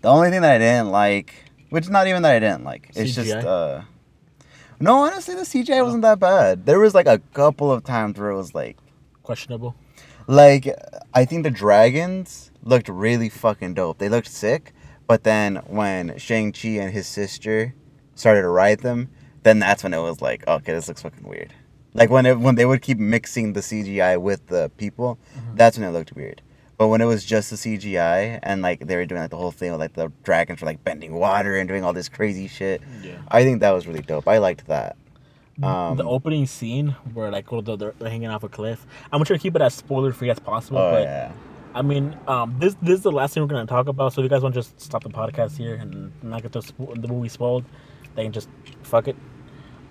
The only thing that I didn't like, which is not even that I didn't like, it's just uh, No, honestly, the CGI wasn't that bad. There was like a couple of times where it was like, Questionable. like I think the dragons looked really fucking dope. They looked sick, but then when Shang Chi and his sister started to ride them, then that's when it was like, okay, this looks fucking weird. Like when it, when they would keep mixing the CGI with the people, Mhm. that's when it looked weird. But when it was just the CGI and like they were doing like the whole thing with like the dragons were like bending water and doing all this crazy shit, Yeah. I think that was really dope. I liked that. Um, the opening scene where like they're, they're hanging off a cliff. I'm gonna try to keep it as spoiler free as possible. Oh but yeah. I mean, um, this this is the last thing we're gonna talk about. So if you guys want to just stop the podcast here and not get the spo- the movie spoiled, they can just fuck it.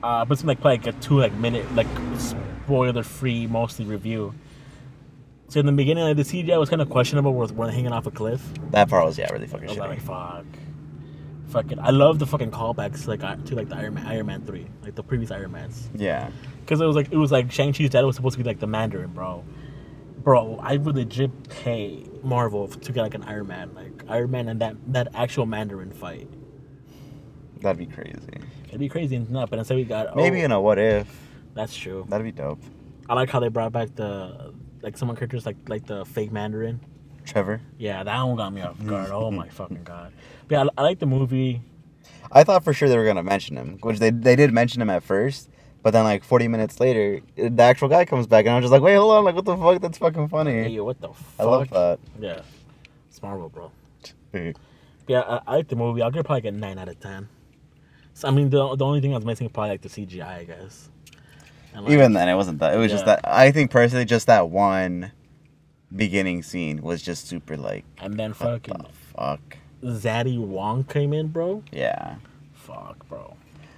Uh, but it's like probably like a two like minute like spoiler free mostly review. So in the beginning, like, the CGI was kind of questionable with when hanging off a cliff. That part was yeah really fucking I was shitty. like, fuck, fucking. I love the fucking callbacks like to like the Iron Man, Iron Man three, like the previous Iron Mans. Yeah. Because it was like it was like Shang Chi's dad was supposed to be like the Mandarin, bro. Bro, I would legit pay Marvel to get like an Iron Man, like Iron Man and that that actual Mandarin fight. That'd be crazy. It'd be crazy enough, but instead we got Maybe oh, in a what if. that's true. That'd be dope. I like how they brought back the like someone characters like like the fake Mandarin. Trevor. Yeah, that one got me off guard. oh my fucking god. But yeah, I, I like the movie. I thought for sure they were gonna mention him, which they they did mention him at first, but then like 40 minutes later, the actual guy comes back, and I'm just like, wait, hold on, like what the fuck? That's fucking funny. yo, what the fuck? I love that. Yeah, it's Marvel, bro. Yeah, I, I like the movie. I'll give it probably like a nine out of ten. So I mean, the the only thing I was missing is probably like the CGI, I guess. Like, Even then, it wasn't that. It was just that. I think personally, just that one beginning scene was just super like, and then fucking the fuck? Zaddy Wong came in, bro. Yeah. Fuck, bro.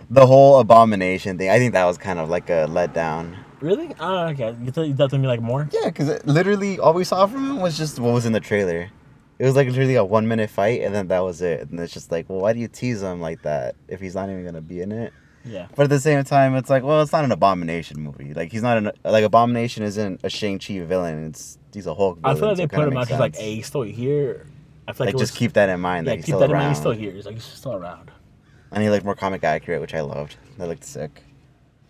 The whole abomination thing, I think that was kind of like a letdown. Really? Oh, okay. You thought you thought to me like more? Yeah, because literally all we saw from him was just what was in the trailer. It was like literally a one minute fight, and then that was it. And it's just like, well, why do you tease him like that if he's not even gonna be in it? Yeah. But at the same time, it's like, well, it's not an abomination movie. Like he's not an like abomination isn't a Shang Chi villain. It's he's a Hulk. I feel like so they put him out just like, hey, he's still here. I feel like, like it just was, keep that in mind. yeah, that he's keep still that in around. mind. He's still here. He's like he's still around. And he looked more comic accurate, which I loved. That looked sick.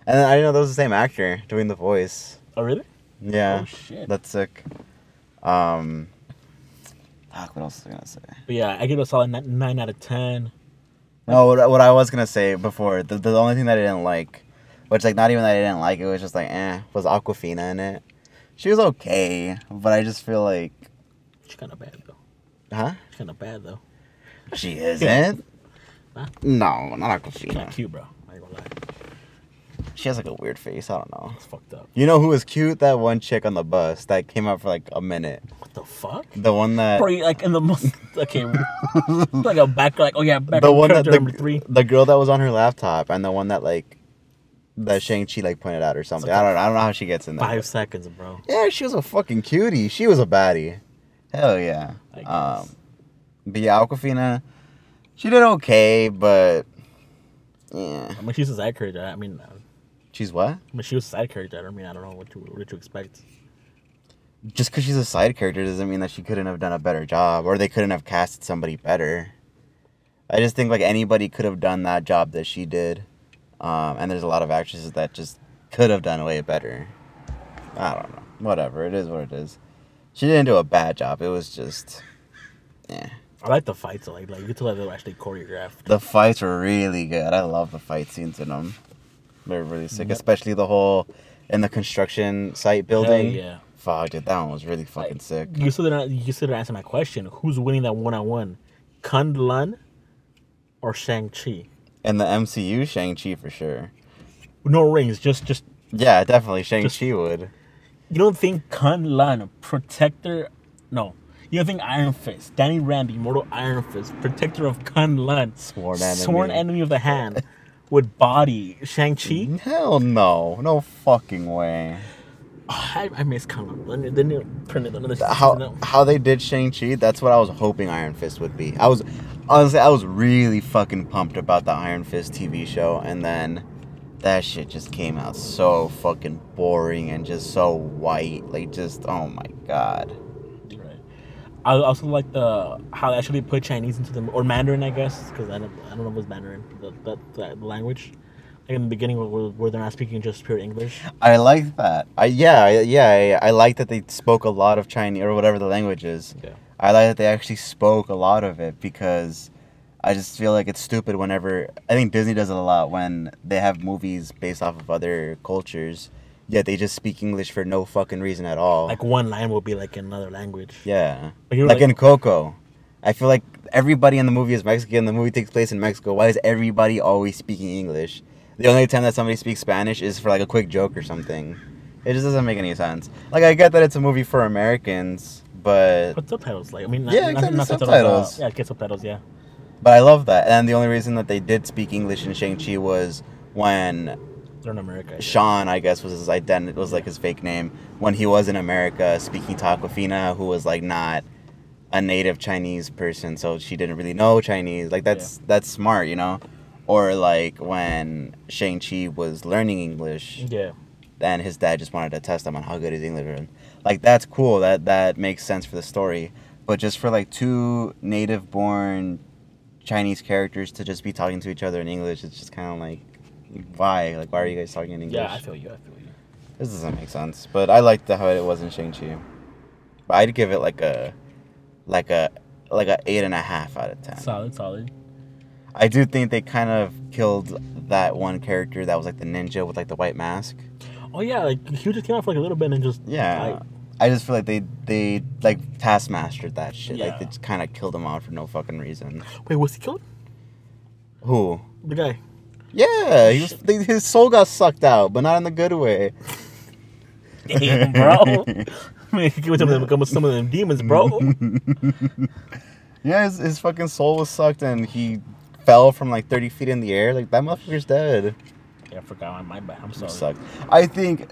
And then I didn't know that was the same actor doing the voice. Oh really? Yeah, Oh shit. that's sick. Um, fuck, what else was I gonna say? But yeah, I give it a solid nine out of ten. No, what, what I was gonna say before, the, the only thing that I didn't like, which like not even that I didn't like, it was just like eh, was Awkwafina in it. She was okay, but I just feel like, She's kind of bad though. huh? She's kind of bad though. She isn't. Huh? No, not She's kind of Awkwafina. cute, bro. I ain't gonna lie. She has like a weird face. I don't know. It's fucked up. You know who was cute? That one chick on the bus that came out for like a minute. The fuck? The one that like in the most okay, like a back like oh yeah, back the one that the, number three. the girl that was on her laptop and the one that like that Shang Chi like pointed out or something. like I don't I don't know how she gets in there. Five seconds, bro. Yeah, she was a fucking cutie. She was a baddie. Hell yeah. Um, but yeah, Awkwafina, she did okay, but yeah, I mean, she's a side character. I mean, uh, she's what? I mean, she was a side character. I mean, I don't know what to what to expect. Just because she's a side character doesn't mean that she couldn't have done a better job or they couldn't have cast somebody better. I just think like anybody could have done that job that she did, um, and there's a lot of actresses that just could have done way better. I don't know. Whatever. It is what it is. She didn't do a bad job. It was just, yeah. I like the fights. Like, like you can tell they were actually choreographed. The fights were really good. I love the fight scenes in them. They're really sick, Yep. especially the whole in the construction site building. Hell yeah. Fuck, dude, that one was really fucking sick. You still didn't. You still didn't answer my question. Who's winning that one on one? Kun Lun or Shang Chi? In the MCU, Shang Chi for sure. No rings. Just just. Yeah, definitely Shang Chi would. You don't think Kun Lun, protector? No. You don't think Iron Fist, Danny Rand, immortal Iron Fist, protector of Kun Lun, Sworn enemy. sworn enemy of the hand, would body Shang Chi? Hell no, no fucking way. I, I miss Kun Lun. Then they turn it another season. How out. how they did Shang Chi? That's what I was hoping Iron Fist would be. I was honestly, I was really fucking pumped about the Iron Fist TV show, and then that shit just came out so fucking boring and just so white. Like, just oh my god. Right. I also like the how they actually put Chinese into the or Mandarin, I guess, because I don't I don't know if it's Mandarin, the, the, the, the language. Like in the beginning, where, where they're not speaking just pure English. I like that. I yeah I, yeah I, I like that they spoke a lot of Chinese or whatever the language is. Yeah. I like that they actually spoke a lot of it because I just feel like it's stupid whenever I think Disney does it a lot when they have movies based off of other cultures, yet they just speak English for no fucking reason at all. Like one line will be like in another language. yeah, Like, like, like- in Coco. I feel like everybody in the movie is Mexican. The movie takes place in Mexico. Why is everybody always speaking English? The only time that somebody speaks Spanish is for like a quick joke or something. It just doesn't make any sense. Like I get that it's a movie for Americans, but Put subtitles, like I mean, Yeah, exactly, subtitles, subtitles. Uh, yeah, get subtitles. Yeah. But I love that. And the only reason that they did speak English in Shang-Chi was when They're in America. I. Sean, I guess, was his identity, was like his fake name. When he was in America speaking to Awkwafina, who was like not a native Chinese person, so she didn't really know Chinese. Like that's that's smart, you know? Or like when Shang-Chi was learning English Yeah. and his dad just wanted to test him on how good his English was. Like that's cool. That that makes sense for the story. But just for like two native born Chinese characters to just be talking to each other in English, it's just kind of like why? Like why are you guys talking in English? Yeah, I feel you. I feel you. this doesn't make sense. But I liked the how it was in Shang Chi. But I'd give it like a like a like a eight and a half out of ten. Solid, solid. I do think they kind of killed that one character that was like the ninja with like the white mask. Oh yeah, like he just came out for like a little bit and just Yeah. like, I just feel like they they like taskmastered that shit. Like they just kind of killed him off for no fucking reason. wait, was he killed? Who? The guy. Yeah, he was, his soul got sucked out, but not in the good way. Damn, bro. Man, he with some of them, some of them demons, bro. Yeah, his, his fucking soul was sucked and he fell from like 30 feet in the air. Like that motherfucker's dead. yeah, I forgot my, my bad. I'm sorry. sucked. I think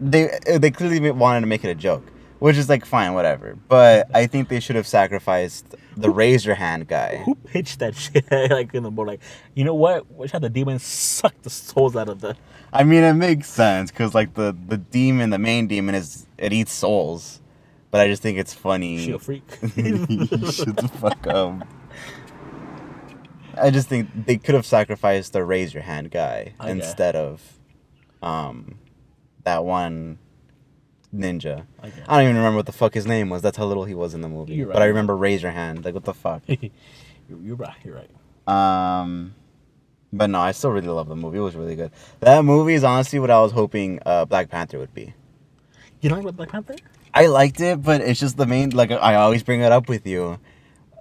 they they clearly wanted to make it a joke, which is like fine, whatever. But I think they should have sacrificed the your hand guy. Who pitched that shit? like in the board, like you know what? Should have the demons suck the souls out of the. I mean, it makes sense because like the the demon, the main demon is it eats souls, but I just think it's funny. She a freak. Shut the fuck up. I just think they could have sacrificed the raise your hand guy yeah. instead of um that one ninja. Okay. I don't even remember what the fuck his name was. That's how little he was in the movie. You're But I remember raise your hand. Like what the fuck? you're, you're right. You're right. Um, but no, I still really love the movie. It was really good. That movie is honestly what I was hoping uh, Black Panther would be. You don't like Black Panther? I liked it, but it's just the main. Like I always bring it up with you,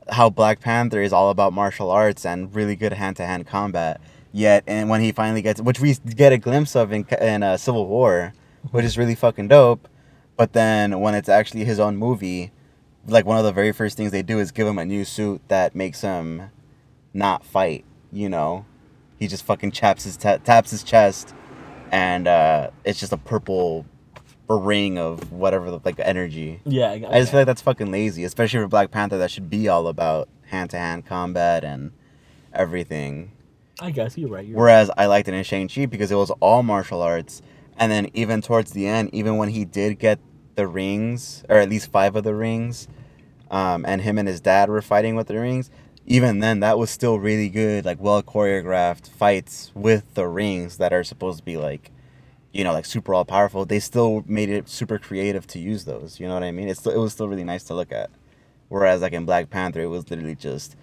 how Black Panther is all about martial arts and really good hand to hand combat. Yet, and when he finally gets, which we get a glimpse of in in uh, Civil War, which is really fucking dope. But then when it's actually his own movie, like one of the very first things they do is give him a new suit that makes him not fight. You know, he just fucking chaps his ta- taps his chest, and uh, it's just a purple ring of whatever the, like energy. Yeah. I, I just feel like that's fucking lazy, especially for Black Panther. That should be all about hand to hand combat and everything. I guess you're right. You're Whereas I liked it in Shang Chi because it was all martial arts, and then even towards the end, even when he did get the rings, or at least five of the rings, um, and him and his dad were fighting with the rings. Even then, that was still really good, like well choreographed fights with the rings that are supposed to be like, you know, like super all powerful. They still made it super creative to use those. You know what I mean? It's still, it was still really nice to look at. Whereas like in Black Panther, it was literally just,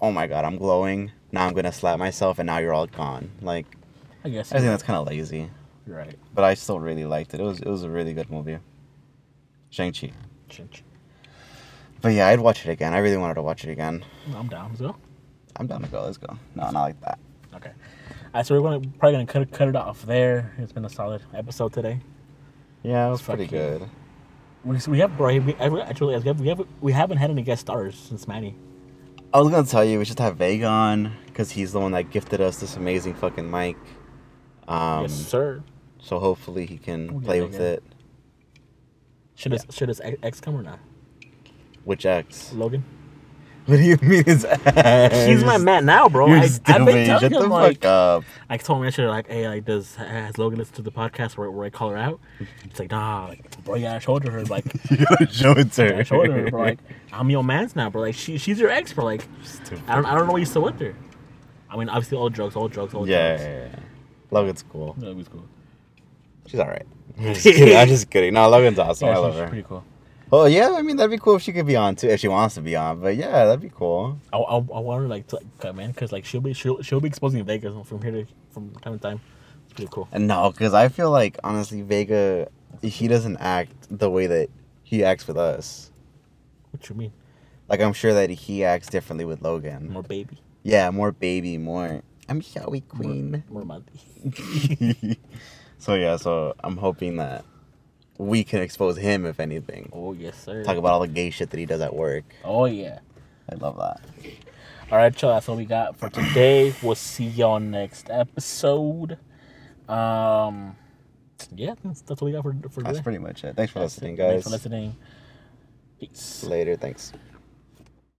oh my god, I'm glowing. Now I'm gonna slap myself, and now you're all gone. Like I guess I think you're that's kind of lazy, You're right. but I still really liked it. It was it was a really good movie. Shang Chi. Chinch. But yeah, I'd watch it again. I really wanted to watch it again. I'm down. Let's go. I'm down to go. Let's go. No, not like that. Okay. Right, so we're gonna probably gonna cut, cut it off there. It's been a solid episode today. Yeah, it was Fuck pretty you. good. We, we have bro. We, I- actually, we have we haven't had any guest stars since Manny. I was gonna tell you we should have Vega on because he's the one that gifted us this amazing fucking mic. Um, yes, sir. so hopefully he can We'll play with it. Should his should his X come or not? Which ex? Logan. What do you mean his X? He's my man now, bro. You're I, I've stupid. been telling Shut him the like, fuck up. I told him yesterday, like, hey, like, does has Logan listen to the podcast where, where I call her out? It's like, nah, like, bro, you gotta to her, like, You gotta to her. gotta show it to her, bro. Like, I'm your man's now, bro. Like, she she's your ex, bro. Like. I don't I don't know what you still with her. I mean, obviously, all drugs, all drugs, all Yeah, drugs. yeah, yeah. Logan's cool. Was cool. She's all right. I'm just kidding. I'm just kidding. No, Logan's awesome. Yeah, I love she's her. pretty cool. Well, yeah. I mean, that'd be cool if she could be on too, if she wants to be on. But yeah, that'd be cool. I, I, I want her like to like come in because like she'll be she'll, she'll be exposing Vegas from here to from time to time. It's pretty cool. And no, because I feel like honestly, Vega, he doesn't act the way that he acts with us. What you mean? Like I'm sure that he acts differently with Logan. More baby, Yeah, more baby, more. I'm Shawi Queen. more money. so yeah, so I'm hoping that we can expose him, if anything. Oh yes, sir. Talk about all the gay shit that he does at work. Oh yeah. I love that. All right, y'all. That's all we got for today. We'll see y'all next episode. Um, yeah, that's, that's all we got for for That's today. pretty much it. Thanks for That's listening, it. guys. Thanks for listening. Peace. Later. Thanks.